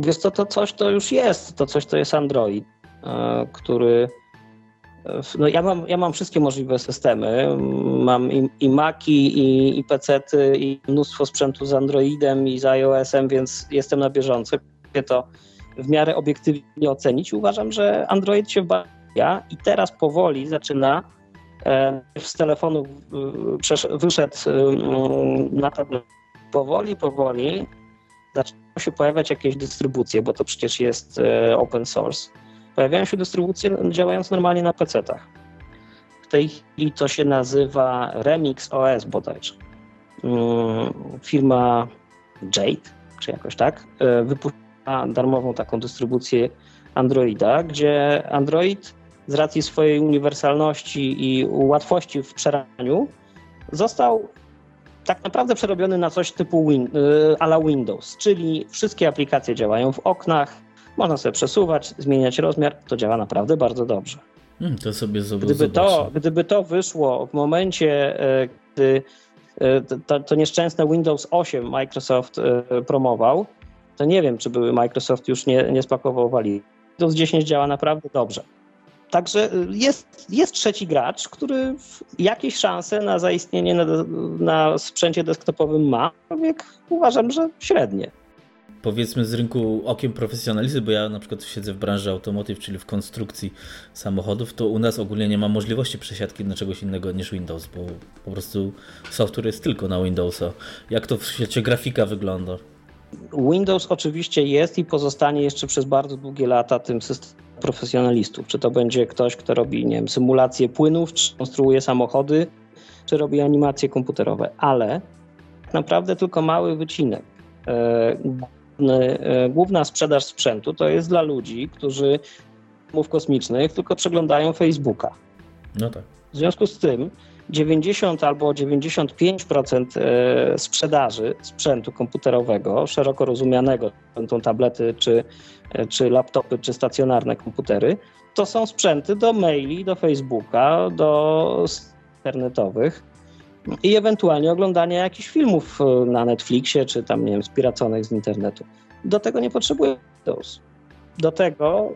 Wiesz co, to coś to już jest, to coś to jest Android, e, który no ja mam, ja mam wszystkie możliwe systemy. Mam i, i Maci, i, i PC-ty, i mnóstwo sprzętu z Androidem i z iOS-em, więc jestem na bieżąco. To w miarę obiektywnie ocenić. Uważam, że Android się baja i teraz powoli zaczyna e, z telefonu wyszedł na tablet. Powoli, powoli zaczynają się pojawiać jakieś dystrybucje, bo to przecież jest e, open source. Pojawiają się dystrybucje działające normalnie na PC-tach. W tej chwili to się nazywa Remix OS bodajże. Mm, firma Jade, czy jakoś tak, e, wypuściła darmową taką dystrybucję Androida, gdzie Android z racji swojej uniwersalności i łatwości w przeraniu został tak naprawdę przerobiony na coś typu win, y, ala Windows, czyli wszystkie aplikacje działają w oknach, można sobie przesuwać, zmieniać rozmiar, to działa naprawdę bardzo dobrze. Hmm, to sobie gdyby to, gdyby to wyszło w momencie, y, gdy y, to, to nieszczęsne Windows 8 Microsoft promował, to nie wiem, czy były Microsoft już nie, nie spakował. Windows 10 działa naprawdę dobrze. Także y, jest, jest trzeci gracz, który jakieś szanse na zaistnienie na, na sprzęcie desktopowym ma, aczkolwiek uważam, że średnie. Powiedzmy z rynku okiem profesjonalisty, bo ja na przykład siedzę w branży automotive, czyli w konstrukcji samochodów, to u nas ogólnie nie ma możliwości przesiadki na czegoś innego niż Windows, bo po prostu software jest tylko na Windowsa. Jak to w świecie grafika wygląda? Windows oczywiście jest i pozostanie jeszcze przez bardzo długie lata tym systemem profesjonalistów. Czy to będzie ktoś, kto robi nie wiem, symulacje płynów, czy konstruuje samochody, czy robi animacje komputerowe, ale tak naprawdę tylko mały wycinek. E, e, główna sprzedaż sprzętu to jest dla ludzi, którzy mów kosmicznych tylko przeglądają Facebooka. No tak. W związku z tym 90 albo 95% e, sprzedaży sprzętu komputerowego, szeroko rozumianego, będą tablety, czy, e, czy laptopy, czy stacjonarne komputery, to są sprzęty do maili, do Facebooka, do internetowych i ewentualnie oglądania jakichś filmów e, na Netflixie, czy tam, nie wiem, spiraconych z internetu. Do tego nie potrzebuję Windows. Do tego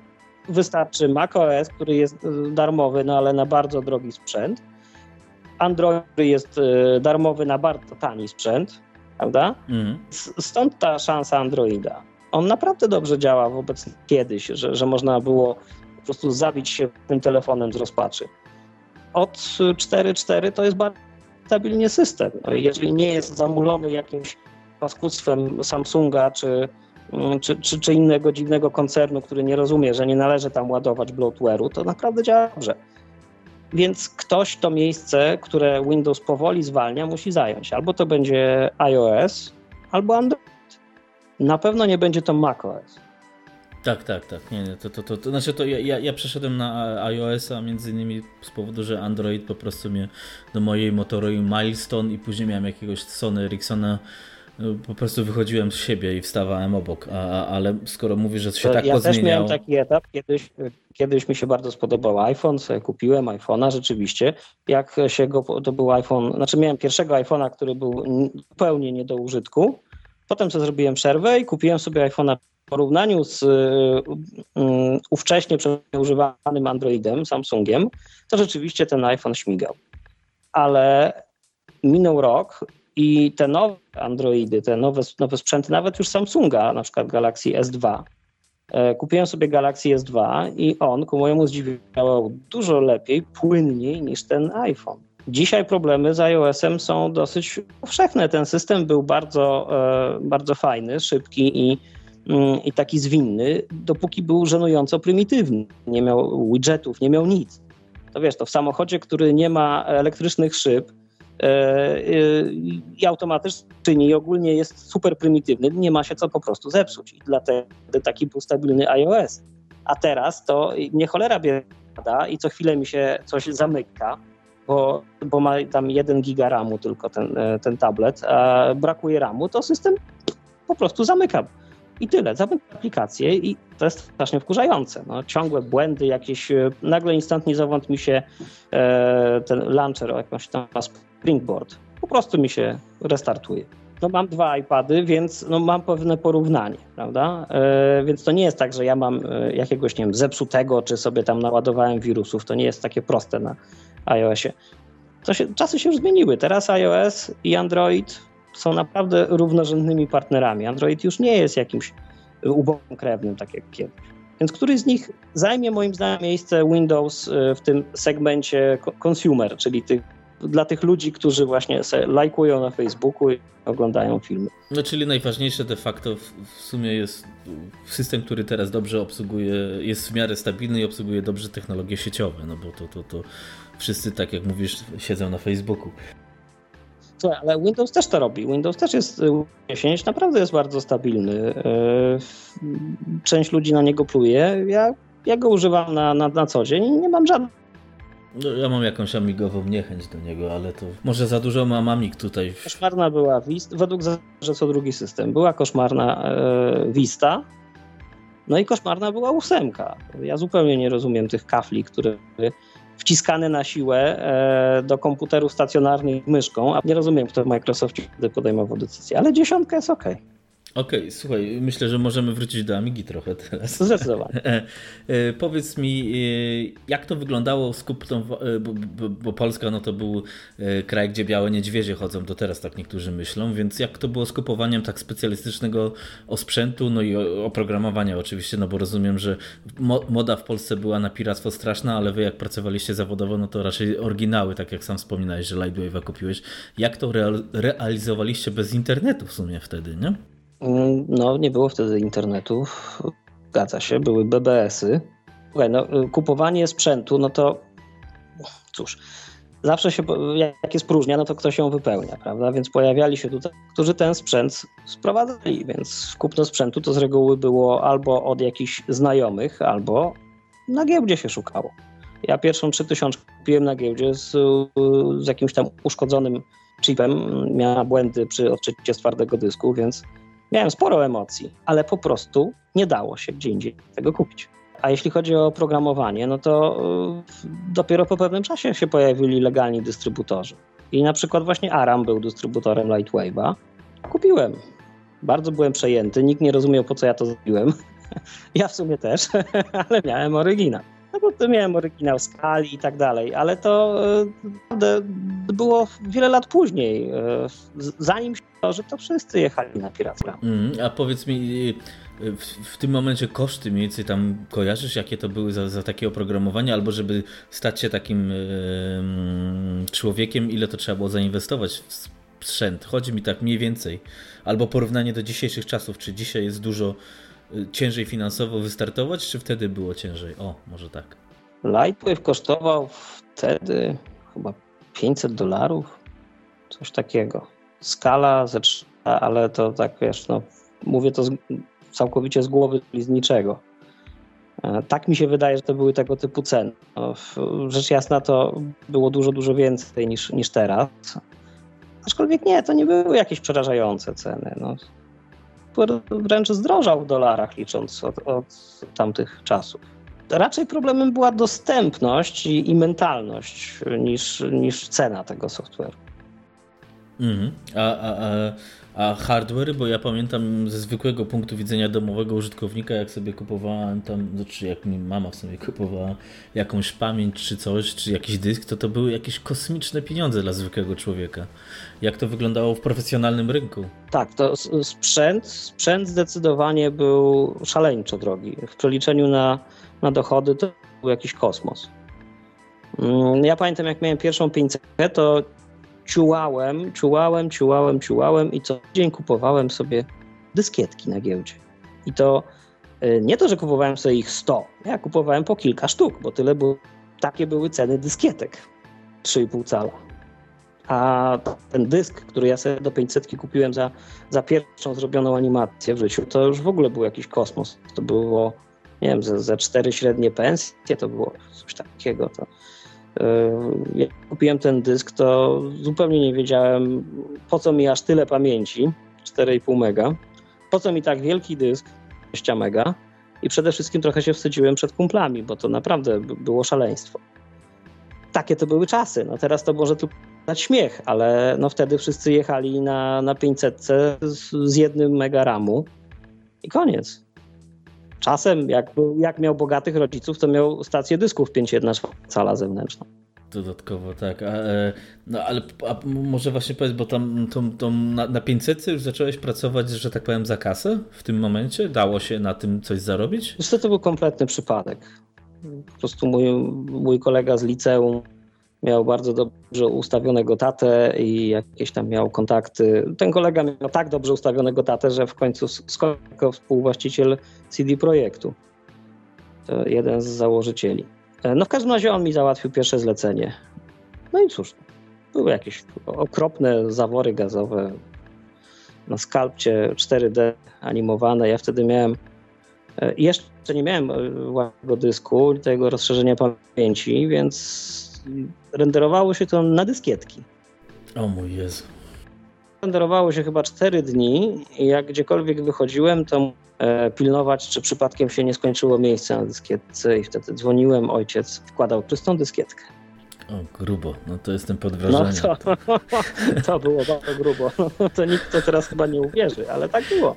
wystarczy macOS, który jest darmowy, no ale na bardzo drogi sprzęt, Android jest y, darmowy na bardzo tani sprzęt, prawda? Mm. Stąd ta szansa Androida. On naprawdę dobrze działa wobec kiedyś, że, że można było po prostu zabić się tym telefonem z rozpaczy. Od 4.4 to jest bardzo stabilny system. No, jeżeli nie jest zamulony jakimś paskudztwem Samsunga czy, mm, czy, czy, czy, innego dziwnego koncernu, który nie rozumie, że nie należy tam ładować bloatware'u, to naprawdę działa dobrze. Więc ktoś to miejsce, które Windows powoli zwalnia, musi zająć. Albo to będzie iOS, albo Android. Na pewno nie będzie to macOS. Tak, tak, tak. Nie, nie, to, to, to, to znaczy to ja, ja przeszedłem na iOS-a między innymi z powodu, że Android po prostu mnie do mojej Motorola Milestone i później miałem jakiegoś Sony Ericssona po prostu wychodziłem z siebie i wstawałem obok, a, ale skoro mówisz, że się tak ja pozmieniał... Ja też miałem taki etap, kiedyś, kiedyś mi się bardzo spodobał iPhone, sobie kupiłem iPhone'a rzeczywiście, jak się go, to był iPhone, znaczy miałem pierwszego iPhone'a, który był zupełnie nie do użytku, potem sobie zrobiłem przerwę i kupiłem sobie iPhone'a w porównaniu z um, ówcześnie używanym Androidem, Samsungiem, to rzeczywiście ten iPhone śmigał. Ale minął rok, i te nowe Androidy, te nowe, nowe sprzęty, nawet już Samsunga, na przykład Galaxy S2, e, kupiłem sobie Galaxy S2 i on ku mojemu zdziwieniu działał dużo lepiej, płynniej niż ten iPhone. Dzisiaj problemy z iOS-em są dosyć powszechne. Ten system był bardzo, e, bardzo fajny, szybki i, mm, i taki zwinny, dopóki był żenująco prymitywny. Nie miał widgetów, nie miał nic. To wiesz, to w samochodzie, który nie ma elektrycznych szyb, i automatycznie i ogólnie jest super prymitywny, nie ma się co po prostu zepsuć i dlatego taki był stabilny iOS. A teraz to nie cholera bieda i co chwilę mi się coś zamyka, bo, bo ma tam 1 giga RAMu tylko ten, e, ten tablet, a brakuje RAMu, to system po prostu zamyka. I tyle, zamyka aplikację i to jest strasznie wkurzające. No, ciągłe błędy, jakieś, nagle instantnie zawąd mi się e, ten launcher jakąś tam Springboard. Po prostu mi się restartuje. No mam dwa iPady, więc no mam pewne porównanie, prawda? E, więc to nie jest tak, że ja mam e, jakiegoś, nie wiem, zepsutego, czy sobie tam naładowałem wirusów. To nie jest takie proste na iOSie. To się, czasy się już zmieniły. Teraz iOS i Android są naprawdę równorzędnymi partnerami. Android już nie jest jakimś ubogim krewnym, tak jak kiedyś. Więc który z nich zajmie moim zdaniem miejsce Windows e, w tym segmencie consumer, czyli tych dla tych ludzi, którzy właśnie lajkują na Facebooku i oglądają filmy. No czyli najważniejsze de facto w, w, sumie jest system, który teraz dobrze obsługuje, jest w miarę stabilny i obsługuje dobrze technologie sieciowe, no bo to, to, to wszyscy, tak jak mówisz, siedzą na Facebooku. Słuchaj, ale Windows też to robi. Windows też jest, sieć naprawdę jest bardzo stabilny. E, część ludzi na niego pluje. Ja, ja go używam na, na, na co dzień i nie mam żadnych no, ja mam jakąś amigową niechęć do niego, ale to może za dużo mam amig tutaj. Koszmarna była Vista, według że co drugi system. Była koszmarna e, Vista, no i koszmarna była ósemka. Ja zupełnie nie rozumiem tych kafli, które wciskane na siłę e, do komputerów stacjonarnych myszką, a nie rozumiem, kto w Microsoftie podejmował decyzję, ale dziesiątka jest ok. Okej, okay, słuchaj, myślę, że możemy wrócić do Amigi trochę teraz. Zdecydowanie. [laughs] E, e, powiedz mi, e, jak to wyglądało z bo, bo, bo, Polska no to był kraj, gdzie białe niedźwiedzie chodzą, do teraz tak niektórzy myślą, więc jak to było z kupowaniem tak specjalistycznego osprzętu, no i oprogramowania oczywiście, no bo rozumiem, że moda w Polsce była na piractwo straszna, ale wy jak pracowaliście zawodowo, no to raczej oryginały, tak jak sam wspominałeś, że Lightwave'a kupiłeś. Jak to realizowaliście bez internetu w sumie wtedy, nie? No, nie było wtedy internetu. Zgadza się, były BBS-y. No, kupowanie sprzętu, no to cóż, zawsze się, jak jest próżnia, no to ktoś ją wypełnia, prawda? Więc pojawiali się tutaj, którzy ten sprzęt sprowadzali, więc kupno sprzętu to z reguły było albo od jakichś znajomych, albo na giełdzie się szukało. Ja pierwszą 3000 kupiłem na giełdzie z, z jakimś tam uszkodzonym chipem. Miała błędy przy odczycie z twardego dysku, więc miałem sporo emocji, ale po prostu nie dało się gdzie indziej tego kupić. A jeśli chodzi o programowanie, no to y, dopiero po pewnym czasie się pojawili legalni dystrybutorzy. I na przykład właśnie Aram był dystrybutorem Lightwave'a. Kupiłem. Bardzo byłem przejęty, nikt nie rozumiał po co ja to zrobiłem. [laughs] Ja w sumie też, [laughs] ale miałem oryginał. No bo to miałem oryginał skali i tak dalej, ale to e, było wiele lat później, e, zanim się że to wszyscy jechali na piractwo. Mm, a powiedz mi, e, w, w, tym momencie koszty mniej więcej tam kojarzysz, jakie to były za, za takie oprogramowanie, albo żeby stać się takim człowiekiem, ile to trzeba było zainwestować w sprzęt? Chodzi mi tak mniej więcej. Albo porównanie do dzisiejszych czasów, czy dzisiaj jest dużo ciężej finansowo wystartować, czy wtedy było ciężej? O, może tak. Lightwave kosztował wtedy chyba 500 dolarów, coś takiego. Skala ze 3, ale to tak wiesz, no, mówię to z, całkowicie z głowy, z niczego. E, tak mi się wydaje, że to były tego typu ceny. No, rzecz jasna to było dużo, dużo więcej niż, niż teraz. Aczkolwiek nie, to nie były jakieś przerażające ceny. No, wręcz zdrożał w dolarach, licząc od, od tamtych czasów. Raczej problemem była dostępność i, i mentalność niż, niż cena tego software'u. Mhm. A, a, a a hardware, bo ja pamiętam ze zwykłego punktu widzenia domowego użytkownika, jak sobie kupowałem tam, czy jak mi mama sobie kupowała jakąś pamięć czy coś, czy jakiś dysk, to to były jakieś kosmiczne pieniądze dla zwykłego człowieka. Jak to wyglądało w profesjonalnym rynku? Tak, to sprzęt, sprzęt zdecydowanie był szaleńczo drogi. W przeliczeniu na, na dochody to był jakiś kosmos. Mm, ja pamiętam, jak miałem pierwszą 500, to ciułałem, ciułałem, ciułałem, ciułałem i co dzień kupowałem sobie dyskietki na giełdzie. I to y, nie to, że kupowałem sobie ich 100, ja kupowałem po kilka sztuk, bo tyle było, takie były ceny dyskietek 3,5 cala. A ten dysk, który ja sobie do 500 kupiłem za, za pierwszą zrobioną animację w życiu, to już w ogóle był jakiś kosmos. To było, nie wiem, ze, ze cztery średnie pensje, to było coś takiego. To, jak kupiłem ten dysk, to zupełnie nie wiedziałem, po co mi aż tyle pamięci, 4,5 mega, po co mi tak wielki dysk, 20 mega i przede wszystkim trochę się wstydziłem przed kumplami, bo to naprawdę było szaleństwo. Takie to były czasy. No teraz to może tu dać śmiech, ale no wtedy wszyscy jechali na, na 500 z, z jednym mega ramu i koniec. Czasem, jak, jak miał bogatych rodziców, to miał stację dysków 5.1 cala zewnętrzną. Dodatkowo, tak. A, e, no ale a może właśnie powiedz, bo tam tą, tą, na, na 500 już zacząłeś pracować, że tak powiem, za kasę w tym momencie? Dało się na tym coś zarobić? Wiesz to był kompletny przypadek. Po prostu mój, mój kolega z liceum miał bardzo dobrze ustawionego tatę i jakieś tam miał kontakty. Ten kolega miał tak dobrze ustawionego tatę, że w końcu skończył współwłaściciel CD Projektu. To jeden z założycieli. E, no w każdym razie on mi załatwił pierwsze zlecenie. No i cóż, były jakieś okropne zawory gazowe na skalpcie 4D animowane. Ja wtedy miałem e, jeszcze nie miałem własnego dysku, tego rozszerzenia pamięci, więc renderowało się to na dyskietki. O mój Jezu. Renderowało się chyba 4 dni i jak gdziekolwiek wychodziłem, to pilnować, czy przypadkiem się nie skończyło miejsce na dyskietce i wtedy dzwoniłem, ojciec wkładał czystą dyskietkę. O, grubo, no to jestem pod wrażeniem. No to, [laughs] to było bardzo grubo. To nikt to teraz chyba nie uwierzy, ale tak było.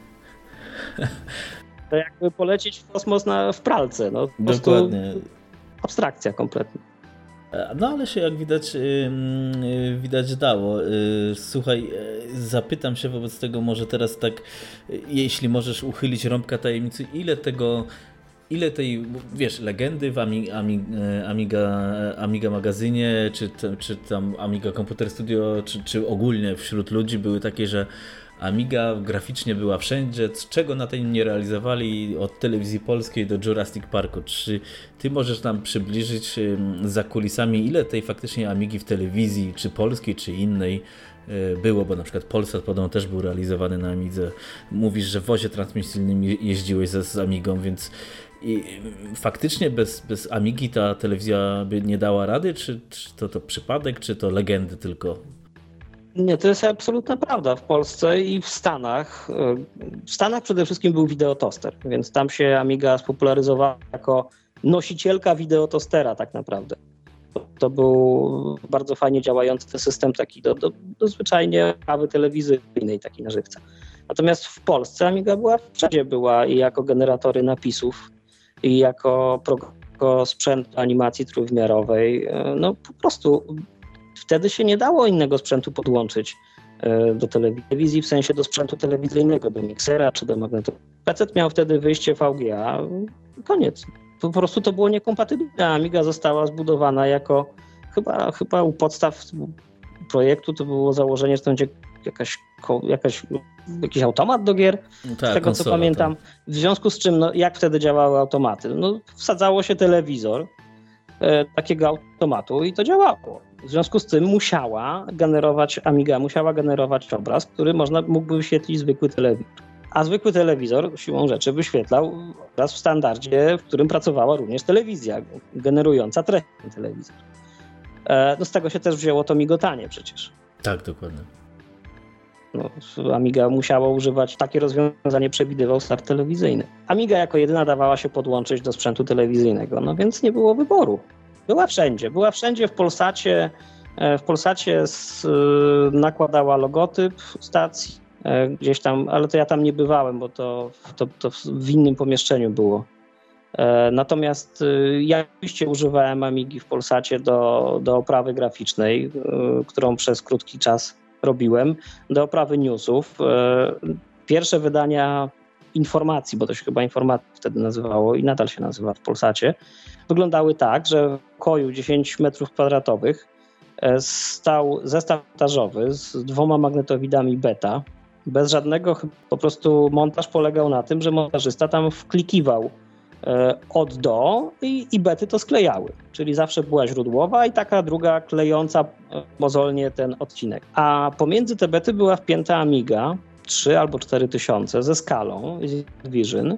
To jakby polecieć w kosmos na, w pralce. No, Dokładnie. Abstrakcja kompletna. No ale się jak widać, y, widać dało. Y, słuchaj, y, zapytam się wobec tego może teraz tak, jeśli możesz uchylić rąbka tajemnicy, ile tego, ile tej, wiesz, legendy w Amiga, Amiga magazynie, czy, czy tam Amiga Computer Studio, czy, czy ogólnie wśród ludzi były takie, że Amiga graficznie była wszędzie, czego na tej nie realizowali od telewizji polskiej do Jurassic Parku. Czy ty możesz nam przybliżyć za kulisami, ile tej faktycznie Amigi w telewizji, czy polskiej, czy innej e, było, bo na przykład Polsat podobno też był realizowany na Amidze. Mówisz, że w wozie transmisyjnym jeździłeś z, z Amigą, więc i faktycznie bez, bez Amigi ta telewizja by nie dała rady, czy, czy to, to przypadek, czy to legendy tylko? Nie, to jest absolutna prawda. W Polsce i w Stanach. E, w Stanach przede wszystkim był wideotoster, więc tam się Amiga spopularyzowała jako nosicielka wideotostera tak naprawdę. To był bardzo fajnie działający system taki do, do, do zwyczajnie kawy telewizyjnej, taki na żywca. Natomiast w Polsce Amiga była wszędzie była i jako generatory napisów, i jako, jako sprzęt animacji trójwymiarowej. E, no po prostu wtedy się nie dało innego sprzętu podłączyć e, do telewizji, w sensie do sprzętu telewizyjnego, do miksera czy do magnetu. PC miał wtedy wyjście VGA, koniec. Po prostu to było niekompatybilne. Amiga została zbudowana jako chyba, chyba u podstaw projektu to było założenie, że to będzie jakaś, jakaś, jakiś automat do gier, no tak, z tego konsola, co pamiętam. Tak. W związku z czym, no, jak wtedy działały automaty? No, wsadzało się telewizor e, takiego automatu i to działało. W związku z tym musiała generować, Amiga musiała generować obraz, który można, mógłby wyświetlić zwykły telewizor. A zwykły telewizor siłą rzeczy wyświetlał obraz w standardzie, w którym pracowała również telewizja, generująca treść telewizor. E, no z tego się też wzięło to migotanie przecież. Tak, dokładnie. No, Amiga musiała używać, takie rozwiązanie przewidywał start telewizyjny. Amiga jako jedyna dawała się podłączyć do sprzętu telewizyjnego, no więc nie było wyboru. Była wszędzie, była wszędzie w Polsacie, e, w Polsacie z, e, nakładała logotyp stacji, e, gdzieś tam, ale to ja tam nie bywałem, bo to, to, to w innym pomieszczeniu było. Natomiast ja oczywiście używałem Amigi w Polsacie do, do oprawy graficznej, którą przez krótki czas robiłem do oprawy newsów. Pierwsze wydania informacji, bo to się chyba informacji wtedy nazywało i nadal się nazywa w Polsacie, wyglądały tak, że w pokoju 10 metrów kwadratowych e, stał zestaw montażowy z dwoma magnetowidami beta. Bez żadnego, po prostu montaż polegał na tym, że montażysta tam wklikiwał E, od do i, i bety to sklejały. Czyli zawsze była źródłowa i taka druga klejąca e, mozolnie ten odcinek. A pomiędzy te bety była wpięta Amiga 3 albo 4 tysiące ze skalą Vision.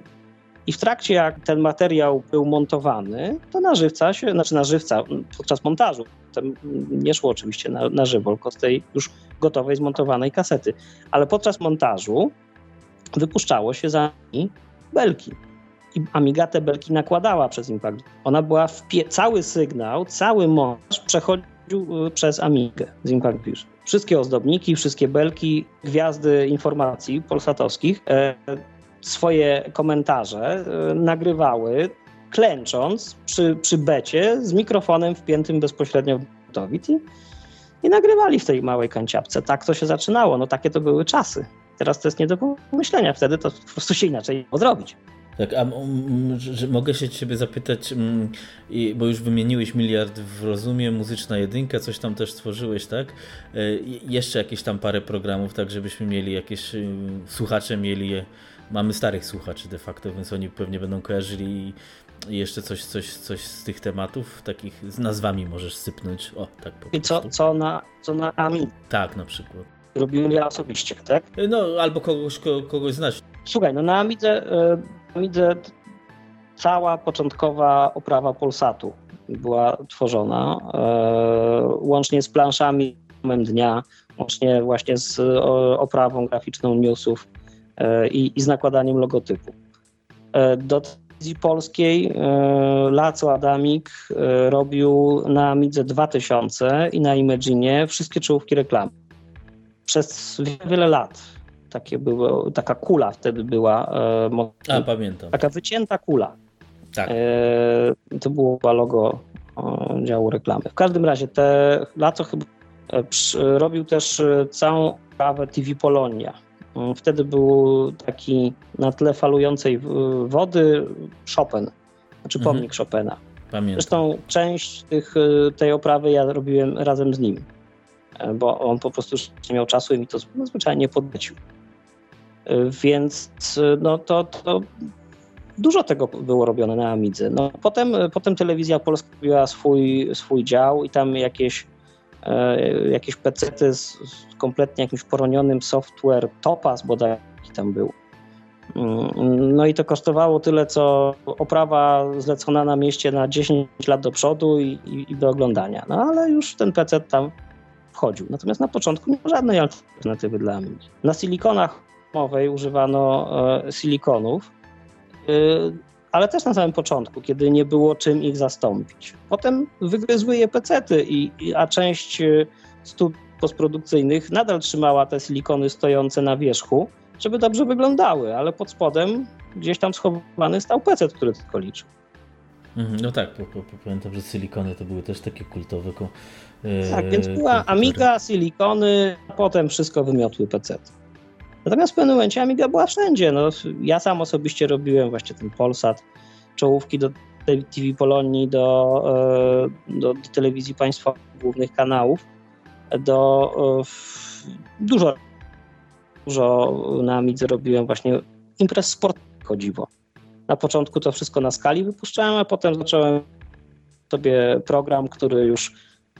I w trakcie, jak ten materiał był montowany, to na żywca się, znaczy na żywca, podczas montażu, to nie szło oczywiście na, na żywo, tylko z tej już gotowej, zmontowanej kasety, ale podczas montażu wypuszczało się za nimi belki i Amiga te belki nakładała przez Impact. Ona była w cały sygnał, cały montaż przechodził y, przez Amigę z Impact Vision. Wszystkie ozdobniki, wszystkie belki, gwiazdy informacji polsatowskich e, swoje komentarze e, nagrywały klęcząc przy, przy becie z mikrofonem wpiętym bezpośrednio w butowit i, i nagrywali w tej małej kanciapce. Tak to się zaczynało. No takie to były czasy. Teraz to jest nie do pomyślenia. Wtedy to po prostu się inaczej zrobić. Tak, a mogę się ciebie zapytać, bo już wymieniłeś miliard w rozumie, muzyczna jedynka, coś tam też stworzyłeś, tak? E, jeszcze jakieś tam parę programów, tak żebyśmy mieli jakieś, y, słuchacze mieli, mamy starych słuchaczy de facto, więc oni pewnie będą kojarzyli jeszcze coś, coś, coś z tych tematów, takich z nazwami możesz sypnąć. O, tak po I co, co na, co na AMI? Tak, na przykład. Robiłem ja osobiście, tak? E, no, albo kogoś, kogoś znać. Słuchaj, no na Amidze Widzę cała początkowa oprawa Polsatu była tworzona, e, łącznie z planszami dnia, łącznie właśnie z oprawą graficzną newsów e, i, i z nakładaniem logotypu. E, do telewizji polskiej Laco Adamik robił na Midze 2000 i na Imaginie wszystkie czołówki reklamy. Przez wiele lat takie były, taka kula wtedy była. E, A, pamiętam. Taka wycięta kula. Tak. E, to było logo e, działu reklamy. W każdym razie te Laco chyba e, robił też e, całą prawę TV Polonia. E, wtedy był taki na tle falującej wody Chopin, znaczy mhm. pomnik mhm. Chopina. Pamiętam. Zresztą część tych, tej oprawy ja robiłem razem z nim, bo on po prostu nie miał czasu i mi to zwyczajnie podlecił. Więc no to, to dużo tego było robione na Amidze. No, potem, potem telewizja polska robiła swój, swój dział i tam jakieś, e, jakieś pecety z, kompletnie jakimś poronionym software Topaz bodaj tam był. Mm, no i to kosztowało tyle, co oprawa zlecona na mieście na 10 lat do przodu i, i, i do oglądania. No ale już ten PC tam wchodził. Natomiast na początku nie było żadnej alternatywy dla Amigi. Na silikonach mowej używano e, silikonów, e, ale też na samym początku, kiedy nie było czym ich zastąpić. Potem wygryzły je pecety, i, a część e, studiów postprodukcyjnych nadal trzymała te silikony stojące na wierzchu, żeby dobrze wyglądały, ale pod spodem gdzieś tam schowany stał PC, który tylko liczył. Mhm, no tak, pamiętam, że silikony to były też takie kultowe. E, tak, więc była Amiga, silikony, a potem wszystko wymiotły PC. Natomiast w pewnym momencie Amiga była wszędzie. No, ja sam osobiście robiłem właśnie ten Polsat, czołówki do TV Polonii, do, e, do, do telewizji państwowych, głównych kanałów, do dużo dużo na Amidze robiłem właśnie imprez sport chodziło. Na początku to wszystko na skali wypuszczałem, a potem zacząłem sobie program, który już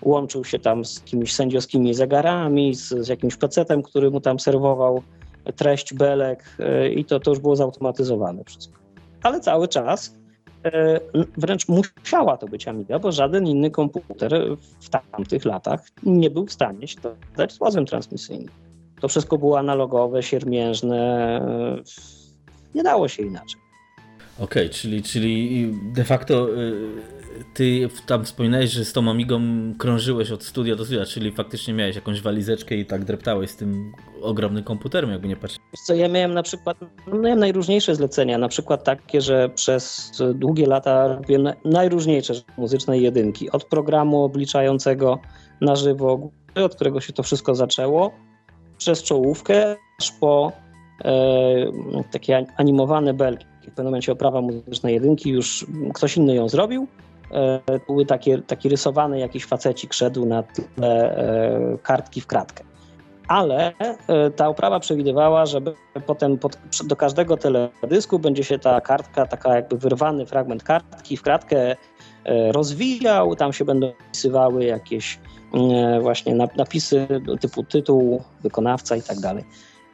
łączył się tam z jakimiś sędziowskimi zegarami, z, z jakimś pecetem, który mu tam serwował treść belek e, i to, to już było zautomatyzowane wszystko. Ale cały czas e, wręcz musiała to być Amiga, bo żaden inny komputer w tamtych latach nie był w stanie się dać z włazem transmisyjnym. To wszystko było analogowe, siermiężne. Nie dało się inaczej. Okej, okay, czyli, czyli de facto y, ty tam wspominałeś, że z tą Amigą krążyłeś od studia do studia, czyli faktycznie miałeś jakąś walizeczkę i tak dreptałeś z tym ogromnym komputerem, jakby nie patrzeć. Co, ja miałem na przykład, no miałem najróżniejsze zlecenia, na przykład takie, że przez długie lata robiłem najróżniejsze muzyczne jedynki. Od programu obliczającego na żywo, od którego się to wszystko zaczęło, przez czołówkę, aż po e, takie animowane belki. W pewnym momencie oprawa muzyczna jedynki, już ktoś inny ją zrobił. E, były takie, taki rysowany jakiś facecik szedł na tle e, kartki w kratkę. Ale e, ta oprawa przewidywała, że potem pod, do każdego teledysku będzie się ta kartka, taka jakby wyrwany fragment kartki w kratkę rozwijał, tam się będą wpisywały jakieś E, właśnie napisy typu tytuł, wykonawca i tak dalej.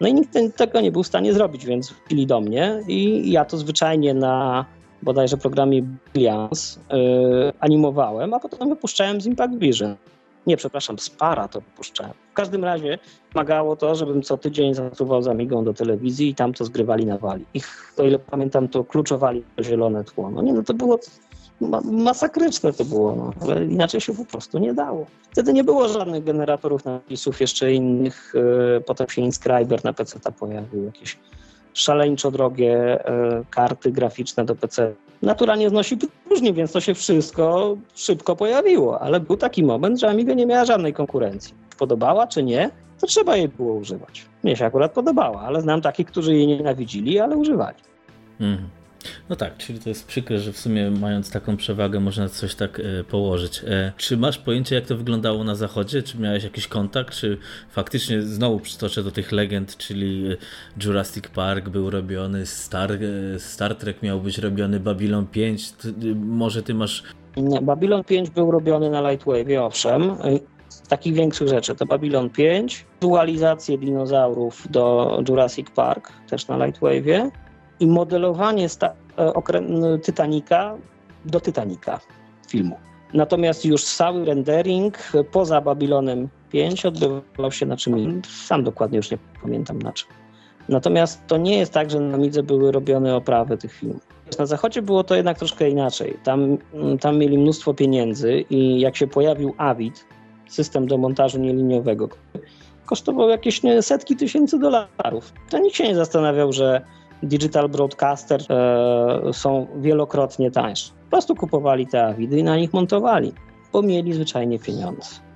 No i nikt tego nie był w stanie zrobić, więc wrócili do mnie i ja to zwyczajnie na bodajże programie Brilliance yy, animowałem, a potem wypuszczałem z Impact Vision. Nie, przepraszam, z para to wypuszczałem. W każdym razie wymagało to, żebym co tydzień zasuwał za migą do telewizji i tam to zgrywali na wali. Ich, o ile pamiętam, to kluczowali zielone tło. No nie, no to było ma masakryczne to było, no. ale inaczej się po prostu nie dało. Wtedy nie było żadnych generatorów napisów, jeszcze innych. E, potem się Inscriber na PC pojawił, jakieś szaleńczo drogie e, karty graficzne do PC. Naturalnie znosi próżni, więc to się wszystko szybko pojawiło, ale był taki moment, że Amiga nie miała żadnej konkurencji. Podobała czy nie, to trzeba jej było używać. Mnie się akurat podobała, ale znam takich, którzy jej nienawidzili, ale używali. Mhm. No tak, czyli to jest przykre, że w sumie mając taką przewagę można coś tak e, położyć. E, czy masz pojęcie jak to wyglądało na zachodzie? Czy miałeś jakiś kontakt? Czy faktycznie znowu przytoczę do tych legend, czyli e, Jurassic Park był robiony, Star, Star Trek miał być robiony, Babylon 5, ty, może ty masz... Babylon 5 był robiony na Lightwave, owszem. Z takich większych rzeczy to Babylon 5, dualizację dinozaurów do Jurassic Park, też na Lightwave'ie i modelowanie e, Titanica do Titanica filmu. Natomiast już cały rendering poza Babilonem 5 odbywał się na czym innym. Sam dokładnie już nie pamiętam na czym. Natomiast to nie jest tak, że na Midze były robione oprawy tych filmów. Na zachodzie było to jednak troszkę inaczej. Tam, tam mieli mnóstwo pieniędzy i jak się pojawił Avid, system do montażu nieliniowego, kosztował jakieś setki tysięcy dolarów. To nikt się nie zastanawiał, że digital broadcaster e, są wielokrotnie tańsze. Po prostu kupowali te awidy i na nich montowali, bo mieli zwyczajnie pieniądze.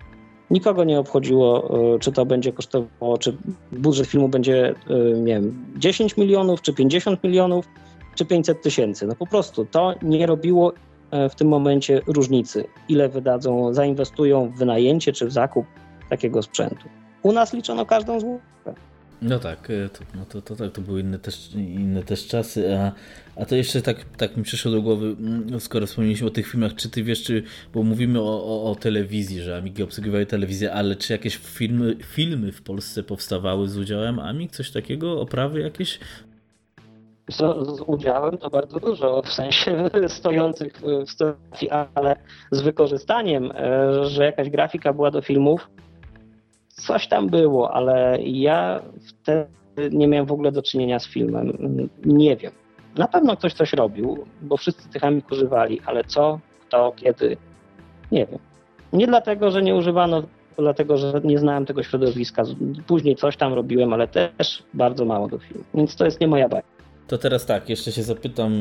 Nikogo nie obchodziło, e, czy to będzie kosztowało, czy budżet filmu będzie, e, nie wiem, 10 milionów, czy 50 milionów, czy 500 tysięcy. No po prostu to nie robiło e, w tym momencie różnicy, ile wydadzą, zainwestują w wynajęcie czy w zakup takiego sprzętu. U nas liczono każdą złotówkę. No tak, e, to, no to, to, tak, to były inne też, inne też czasy, a, a to jeszcze tak, tak mi przyszło do głowy, mm, skoro wspomnieliśmy o tych filmach, czy ty wiesz, czy, bo mówimy o, o, o telewizji, że Amigi obsługiwały telewizję, ale czy jakieś filmy, filmy w Polsce powstawały z udziałem Amig, coś takiego, oprawy jakieś? Z, z udziałem to bardzo dużo, w sensie [laughs] stojących w stacji, ale z wykorzystaniem, e, że jakaś grafika była do filmów, coś tam było, ale ja wtedy nie miałem w ogóle do czynienia z filmem. Nie wiem. Na pewno ktoś coś robił, bo wszyscy tych amik używali, ale co, kto, kiedy, nie wiem. Nie dlatego, że nie używano, dlatego, że nie znałem tego środowiska. Później coś tam robiłem, ale też bardzo mało do filmu. Więc to jest nie moja bajka. To teraz tak, jeszcze się zapytam,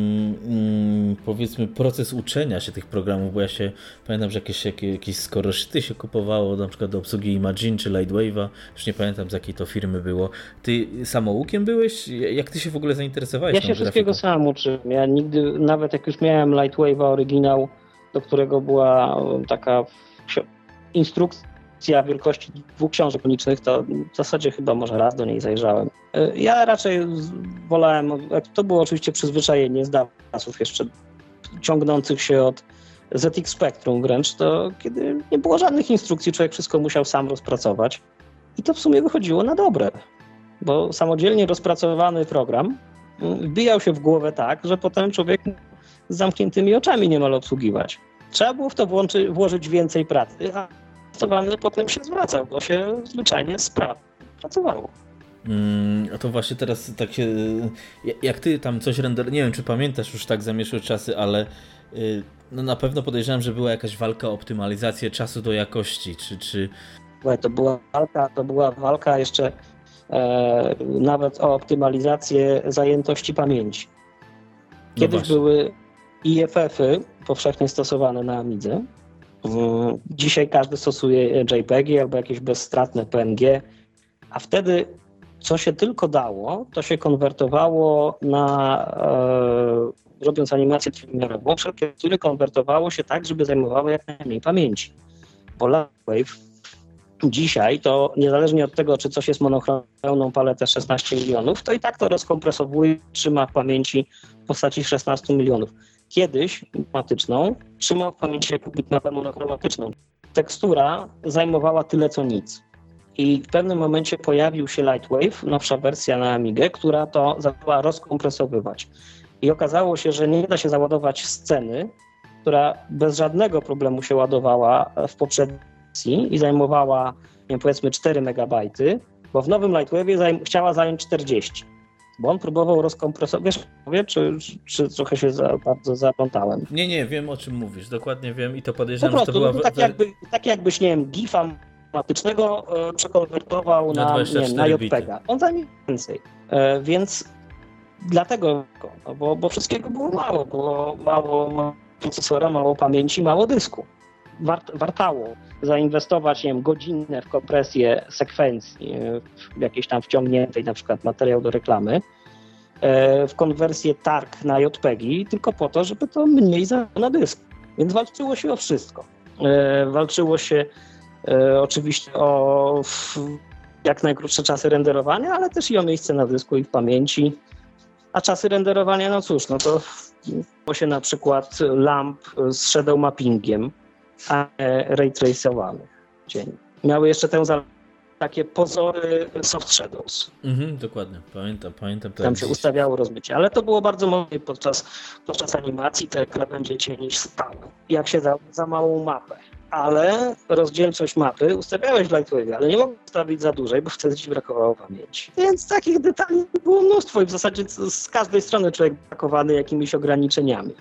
mm, powiedzmy, proces uczenia się tych programów, bo ja się pamiętam, że jakieś, jakieś, jakieś skoroszyty się kupowało, na przykład do obsługi Imagine czy Lightwave'a, już nie pamiętam z jakiej to firmy było. Ty samoukiem byłeś? Jak ty się w ogóle zainteresowałeś? Ja się wszystkiego sam uczyłem. Ja nigdy, nawet jak już miałem Lightwave'a oryginał, do którego była taka instrukcja, wielkości dwóch książek unicznych, to w zasadzie chyba może raz do niej zajrzałem. E, ja raczej wolałem, to było oczywiście przyzwyczajenie z czasów jeszcze ciągnących się od ZX Spectrum wręcz, to kiedy nie było żadnych instrukcji, człowiek wszystko musiał sam rozpracować. I to w sumie wychodziło na dobre, bo samodzielnie rozpracowany program mm, wbijał się w głowę tak, że potem człowiek z zamkniętymi oczami niemal obsługiwać. Trzeba było w to włączy, włożyć więcej pracy, a testowany potem się zwracał, bo się zwyczajnie sprawnie pracowało. Mm, a to właśnie teraz tak się. Jak ty tam coś render. Nie wiem, czy pamiętasz już tak zamieszłe czasy, ale y, no na pewno podejrzewam, że była jakaś walka o optymalizację czasu do jakości, czy. czy... To była walka, to była walka jeszcze e, nawet o optymalizację zajętości pamięci. No Kiedyś no były IFF-y powszechnie stosowane na Amidze Dzisiaj każdy stosuje JPEGi albo jakieś bezstratne PNG, a wtedy co się tylko dało, to się konwertowało na, e, robiąc animację trójwymiarową, wszelkie tekstury konwertowało się tak, żeby zajmowały jak najmniej pamięci. Bo Lightwave dzisiaj to niezależnie od tego, czy coś jest monochroną paletę 16 milionów, to i tak to rozkompresowuje, trzyma w pamięci w postaci 16 milionów kiedyś matematyczną trzymał w pamięci bitmapę monochromatyczną. Tekstura zajmowała tyle co nic. I w pewnym momencie pojawił się Lightwave, nowsza wersja na Amigę, która to zaczęła rozkompresowywać. I okazało się, że nie da się załadować sceny, która bez żadnego problemu się ładowała w poprzedniej i zajmowała, wiem, powiedzmy 4 MB, bo w nowym Lightwave'ie chciała zająć 40 bo on próbował rozkompresować. Wiesz, mówię, czy, czy trochę się za, bardzo zaplątałem? Nie, nie, wiem o czym mówisz, dokładnie wiem i to podejrzewam, po prostu, że to była... No, tak, jakby, tak jakbyś, nie wiem, GIFa matematycznego e, przekonwertował na, na, nie, na JPEGa. On zajmie więcej. E, więc dlatego, no, bo, bo wszystkiego było mało, było mało procesora, mało pamięci, mało dysku. Wart, wartało zainwestować nie wiem, godzinę w kompresję sekwencji, e, w jakiejś tam wciągniętej na przykład materiał do reklamy, e, w konwersję targ na JPEGi, tylko po to, żeby to mniej zajęło na dysk. Więc walczyło się o wszystko. E, walczyło się oczywiście o jak najkrótsze czasy renderowania, ale też i o miejsce na dysku i w pamięci. A czasy renderowania, no cóż, no to się na przykład lamp z shadow mappingiem, a nie ray tracowanych cieni. Miały jeszcze tę takie pozory soft shadows. Mhm, dokładnie, pamiętam, pamiętam. Tam się ustawiało rozmycie, ale to było bardzo mocne podczas, podczas animacji, te krawędzie cieni stały. Jak się dało za małą mapę. Ale rozdzielczość mapy ustawiałeś w Lightwave, ale nie mogłeś ustawić za dużej, bo wtedy ci brakowało pamięci. Więc takich detali było mnóstwo i w zasadzie z każdej strony człowiek brakowany jakimiś ograniczeniami.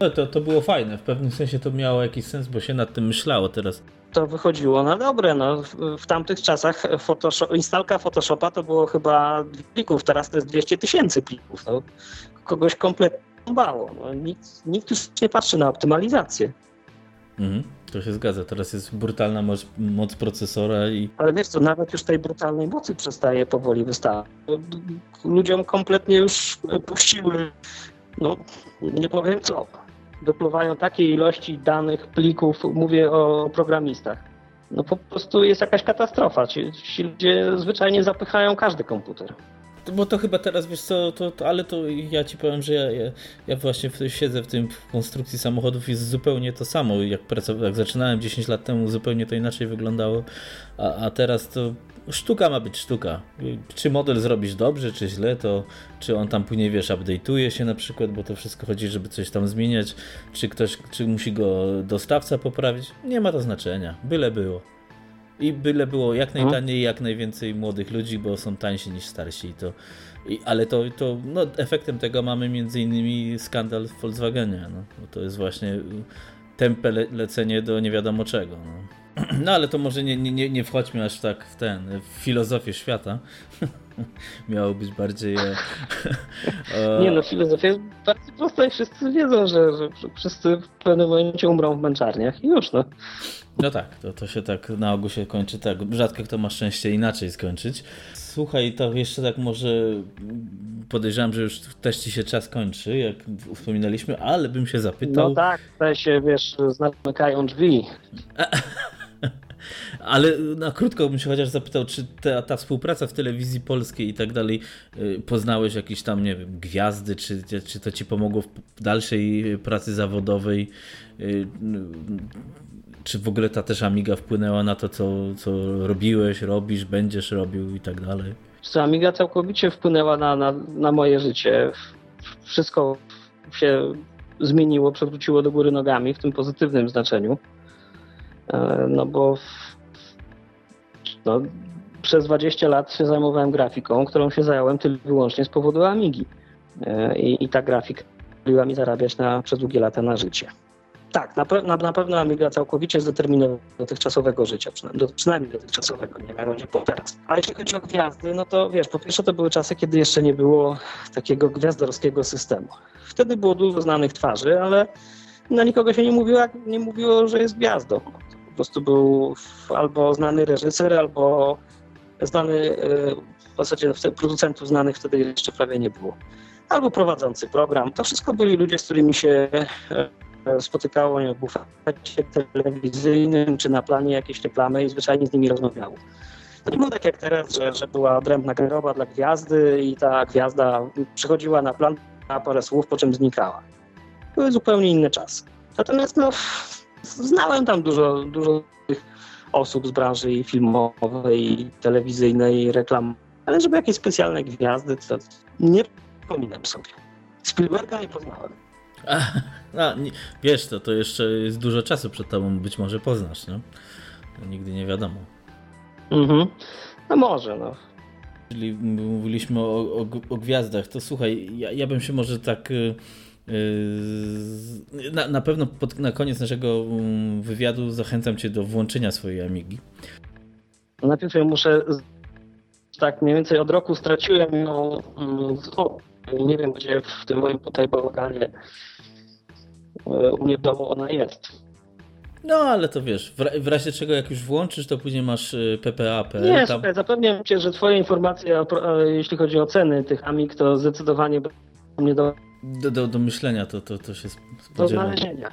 No to, to było fajne, w pewnym sensie to miało jakiś sens, bo się nad tym myślało teraz. To wychodziło na dobre. No. W, w tamtych czasach Photoshop, instalka Photoshopa to było chyba plików, teraz to jest 200 tysięcy plików. No. Kogoś kompletnie bało. No. Nikt, nikt już nie patrzy na optymalizację. Mhm, to się zgadza. Teraz jest brutalna moc, moc, procesora i. Ale wiesz co, nawet już tej brutalnej mocy przestaje powoli wystawać. Ludziom kompletnie już puściły, no nie powiem co dopływają takie ilości danych, plików, mówię o programistach, no po prostu jest jakaś katastrofa. Ci, ci ludzie zwyczajnie zapychają każdy komputer. Bo to chyba teraz, wiesz co, to, to, ale to ja ci powiem, że ja, ja, ja właśnie w, siedzę w tym w konstrukcji samochodów jest zupełnie to samo. Jak, pracow- jak zaczynałem 10 lat temu, zupełnie to inaczej wyglądało, a, a teraz to sztuka ma być sztuka. Czy model zrobisz dobrze, czy źle, to czy on tam później, wiesz, update'uje się na przykład, bo to wszystko chodzi, żeby coś tam zmieniać, czy ktoś, czy musi go dostawca poprawić, nie ma to znaczenia, byle było. I byle było jak mhm. najtaniej, jak najwięcej młodych ludzi, bo są tańsi niż starsi. To, i, ale to, to no, efektem tego mamy między innymi skandal w Volkswagenie. No. To jest właśnie tempe le lecenie do nie wiadomo czego. No. [clears throat] No ale to może nie, nie, nie wchodźmy aż tak w ten, w filozofię świata. [laughs] Miało być bardziej. E, [laughs] nie no, filozofia jest bardzo prosta i wszyscy wiedzą, że, że wszyscy w pewnym momencie umrą w męczarniach i już no. No tak, to, to się tak na ogół się kończy tak. Rzadko kto ma szczęście inaczej skończyć. Słuchaj, to jeszcze tak może podejrzewam, że już też ci się czas kończy, jak wspominaliśmy, ale bym się zapytał. No tak, te się wiesz, zamykają drzwi. [laughs] Ale na krótko bym się chociaż zapytał, czy ta, ta współpraca w telewizji polskiej i tak dalej, y, poznałeś jakieś tam, nie wiem, gwiazdy, czy, czy to ci pomogło w dalszej pracy zawodowej? Y, czy w ogóle ta też Amiga wpłynęła na to, co, co robiłeś, robisz, będziesz robił i tak dalej? Co, Amiga całkowicie wpłynęła na, na, na moje życie. Wszystko się zmieniło, przewróciło do góry nogami w tym pozytywnym znaczeniu. E, no bo no, przez 20 lat się zajmowałem grafiką, którą się zająłem tylko wyłącznie z powodu Amigi. E, I, i ta grafika pozwoliła mi zarabiać na, przez długie lata na życie. Tak, na, pe na, na pewno Amiga całkowicie zdeterminowała dotychczasowego życia, przynajmniej, do, przynajmniej dotychczasowego, nie wiem jak będzie po teraz. A jeśli chodzi o gwiazdy, no to wiesz, po pierwsze to były czasy, kiedy jeszcze nie było takiego gwiazdorskiego systemu. Wtedy było dużo znanych twarzy, ale na nikogo się nie mówiło, nie mówiło, że jest gwiazdą prostu był albo znany reżyser, albo znany, e, w zasadzie producentów znanych wtedy jeszcze prawie nie było. Albo prowadzący program. To wszystko byli ludzie, z którymi się e, spotykało nie, w bufecie telewizyjnym, czy na planie jakieś reklamy i zwyczajnie z nimi rozmawiało. To nie było tak jak teraz, że, że była odrębna garoba dla gwiazdy i ta gwiazda przychodziła na plan na parę słów, po czym znikała. Były zupełnie inne czasy. Natomiast no, znałem tam dużo, dużo osób z branży i filmowej, i telewizyjnej, i reklam, ale żeby jakieś specjalne gwiazdy, to nie przypominam sobie. Spielberga nie poznałem. A, a, nie, wiesz, to, to jeszcze jest dużo czasu przed tobą, być może poznasz, no? Nigdy nie wiadomo. Mhm. No może, no. Czyli mówiliśmy o, o, o gwiazdach, to słuchaj, ja, ja bym się może tak y, na, na pewno pod, na koniec naszego mm, wywiadu zachęcam Cię do włączenia swojej Amigi. Najpierw ja muszę, tak mniej więcej od roku straciłem ją, mm, nie wiem gdzie w tym moim tutaj bałaganie e, u mnie w domu ona jest. No, ale to wiesz, w, razie czego jak już włączysz, to później masz e, PPA.pl. Nie, tam... zapewniam Cię, że Twoje informacje, jeśli chodzi o ceny tych Amig, to zdecydowanie mnie do do, do, do myślenia to, to, to się spodziewam. Do znalezienia.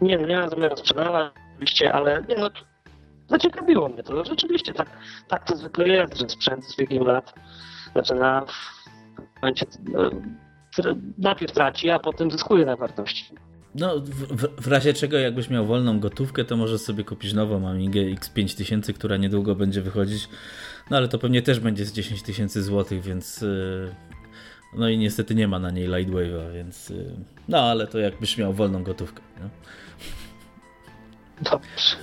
Nie, no nie mam zamiaru sprzedawać oczywiście, ale nie no, zaciekawiło mnie to. Rzeczywiście tak, tak to zwykle jest, że sprzęt z biegiem lat zaczyna w momencie no, najpierw traci, a potem zyskuje na wartości. No, w, w, razie czego, jakbyś miał wolną gotówkę, to możesz sobie kupić nową Amigę X5000, która niedługo będzie wychodzić. No ale to pewnie też będzie z 10 tysięcy złotych, więc yy, no i niestety nie ma na niej Lightwave'a, więc. Y, no ale to jakbyś miał wolną gotówkę. Nie? Dobrze.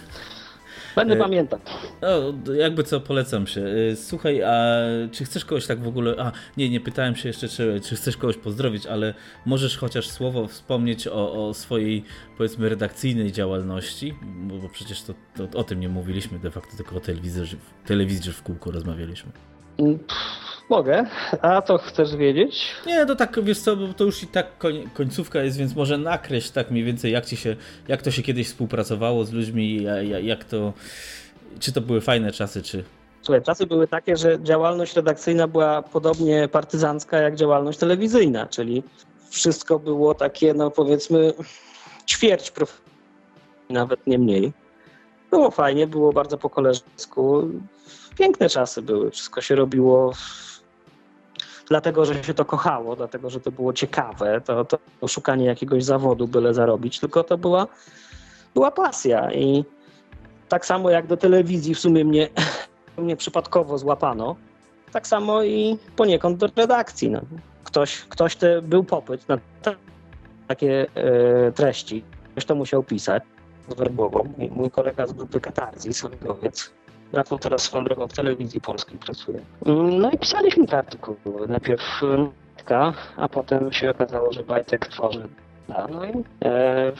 Będę e, pamiętał. No, jakby co, polecam się. E, słuchaj, a czy chcesz kogoś tak w ogóle. A, nie, nie pytałem się jeszcze, czy, czy chcesz kogoś pozdrowić, ale możesz chociaż słowo wspomnieć o, o swojej, powiedzmy, redakcyjnej działalności, bo, bo przecież to, to, o tym nie mówiliśmy de facto, tylko o telewizji, telewizji w kółku rozmawialiśmy. Mogę. A co chcesz wiedzieć? Nie, to tak, wiesz co, bo to już i tak koń, końcówka jest, więc może nakreśl tak mniej więcej, jak ci się, jak to się kiedyś współpracowało z ludźmi, jak to, czy to były fajne czasy, czy... Słuchaj, czasy były takie, że działalność redakcyjna była podobnie partyzancka jak działalność telewizyjna, czyli wszystko było takie, no powiedzmy, ćwierć prof... nawet nie mniej. Było fajnie, było bardzo po koleżeńsku. Piękne czasy były, wszystko się robiło dlatego, że się to kochało, dlatego, że to było ciekawe, to, to szukanie jakiegoś zawodu, byle zarobić, tylko to była, była pasja i tak samo jak do telewizji w sumie mnie, [clears throat] mnie przypadkowo złapano, tak samo i poniekąd do redakcji. No. Ktoś, ktoś te, był popyt na takie e, treści, ktoś to musiał pisać zwerbował. Mój, kolega z grupy Katarzis, Rafał teraz swoją drogą w telewizji polskiej pracuje. No i pisaliśmy te artykuły. Najpierw Bajtka, a potem się okazało, że Bajtek tworzy. No i e,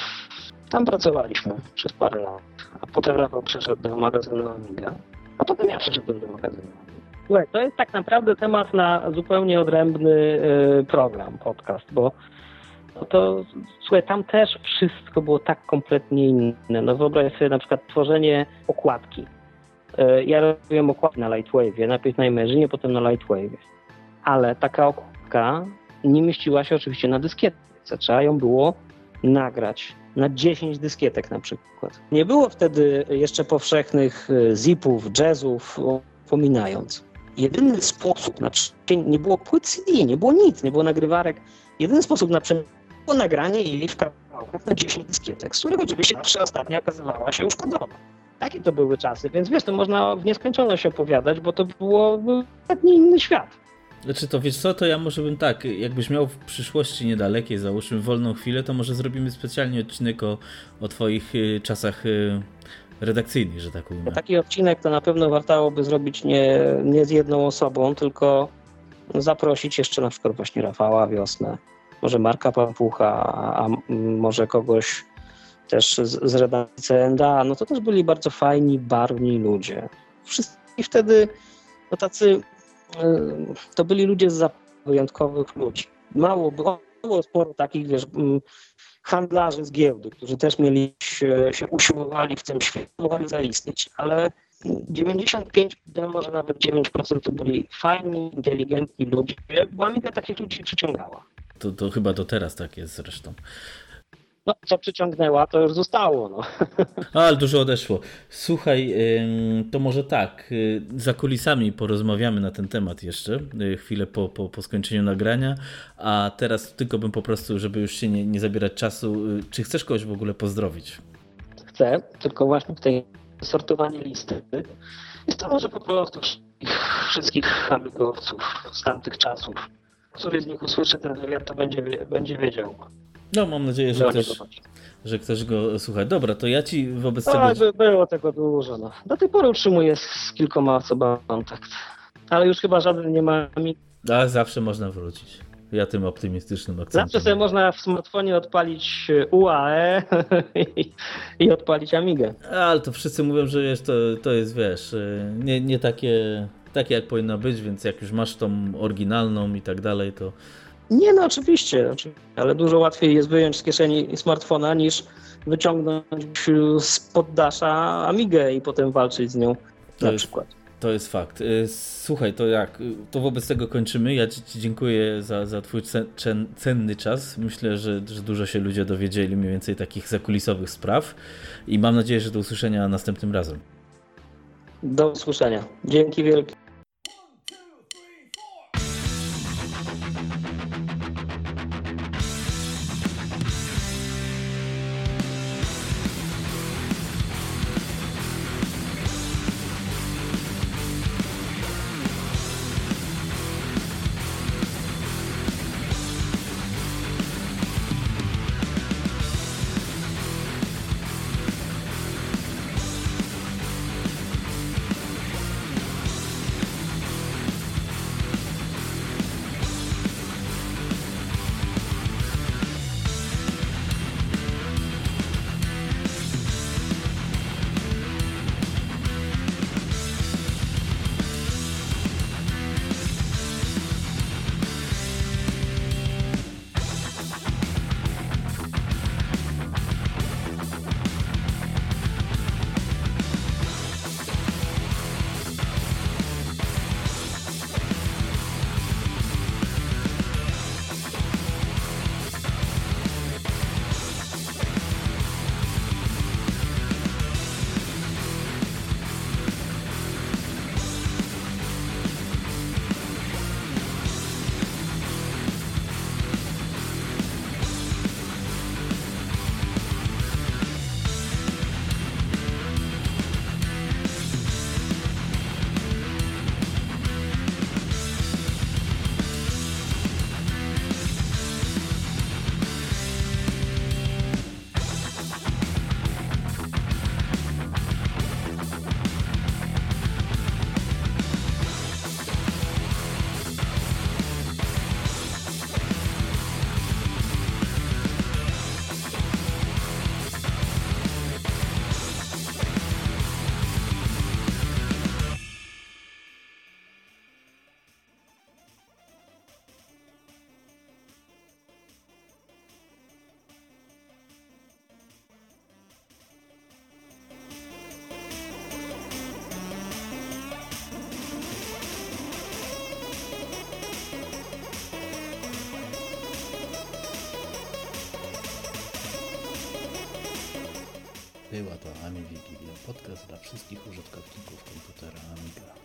tam pracowaliśmy przez parę lat. A potem Rafał przeszedł do magazynu Amiga, a potem ja przeszedłem do magazynu Słuchaj, to jest tak naprawdę temat na zupełnie odrębny y, program, podcast, bo no to słuchaj, tam też wszystko było tak kompletnie inne. No wyobraź sobie na przykład tworzenie okładki. E, ja robiłem okładki na Lightwave, najpierw na Imagine, potem na Lightwave. Ale taka okładka nie mieściła się oczywiście na dyskietce. Trzeba ją było nagrać na 10 dyskietek na przykład. Nie było wtedy jeszcze powszechnych e, zipów, jazzów, pominając. Jedyny sposób, nie było płyt CD, nie było nic, nie było nagrywarek. Jedyny sposób na było nagranie jej w kawałkach na 10 dyskietek, z których oczywiście zawsze ostatnia okazywała się uszkodzona. Takie to były czasy, więc wiesz, to można w nieskończoność opowiadać, bo to było kompletnie inny świat. Znaczy to wiesz co, to ja może bym tak, jakbyś miał w przyszłości niedalekiej, załóżmy wolną chwilę, to może zrobimy specjalnie odcinek o, o twoich y, czasach y, redakcyjnych, że tak ujmę. Taki odcinek to na pewno wartałoby zrobić nie, nie z jedną osobą, tylko zaprosić jeszcze na przykład właśnie Rafała Wiosnę, może Marka Pampucha, a może kogoś też z, z redakcji CNDA, no to też byli bardzo fajni, barwni ludzie. Wszyscy wtedy no tacy, e, to byli ludzie z wyjątkowych ludzi. Mało było, było sporo takich, wiesz, handlarzy z giełdy, którzy też mieli się, się usiłowali w tym świecie, mogli zaistnieć, ale 95, może nawet 9% to byli fajni, inteligentni ludzie, bo Amiga takich ludzi przyciągała. To, to chyba do teraz tak jest zresztą. No, co przyciągnęła, to już zostało. No. [laughs] Ale dużo odeszło. Słuchaj, to może tak, y, za kulisami porozmawiamy na ten temat jeszcze, y, chwilę po, po, po skończeniu nagrania, a teraz tylko bym po prostu, żeby już się nie, nie zabierać czasu, y, czy chcesz kogoś w ogóle pozdrowić? Chcę, tylko właśnie w tej sortowanie listy jest to może po prostu wszystkich amigowców z tamtych czasów. Który z nich usłyszy ten wywiad, to będzie, będzie wiedział. No, mam nadzieję, że, ktoś, że ktoś go słucha. Dobra, to ja ci wobec tego... Tak, było tego dużo. No. Do tej pory utrzymuję z kilkoma osobami kontakt. Ale już chyba żaden nie ma mi. Ale zawsze można wrócić. Ja tym optymistycznym akcentem. Zawsze sobie można w smartfonie odpalić UAE [laughs] i, i odpalić Amigę. Ale to wszyscy mówią, że wiesz, to, to jest, wiesz, nie, nie takie, takie jak powinno być, więc jak już masz tą oryginalną i tak dalej, to nie, no oczywiście, ale dużo łatwiej jest wyjąć z kieszeni smartfona niż wyciągnąć z poddasza Amigę i potem walczyć z nią to na jest, przykład. To jest fakt. Y, słuchaj, to jak? To wobec tego kończymy. Ja Ci dziękuję za, za Twój cenny czas. Myślę, że, że dużo się ludzie dowiedzieli mniej więcej takich zakulisowych spraw i mam nadzieję, że do usłyszenia następnym razem. Do usłyszenia. Dzięki wielkie. Dla wszystkich użytkowników komputera Amiga.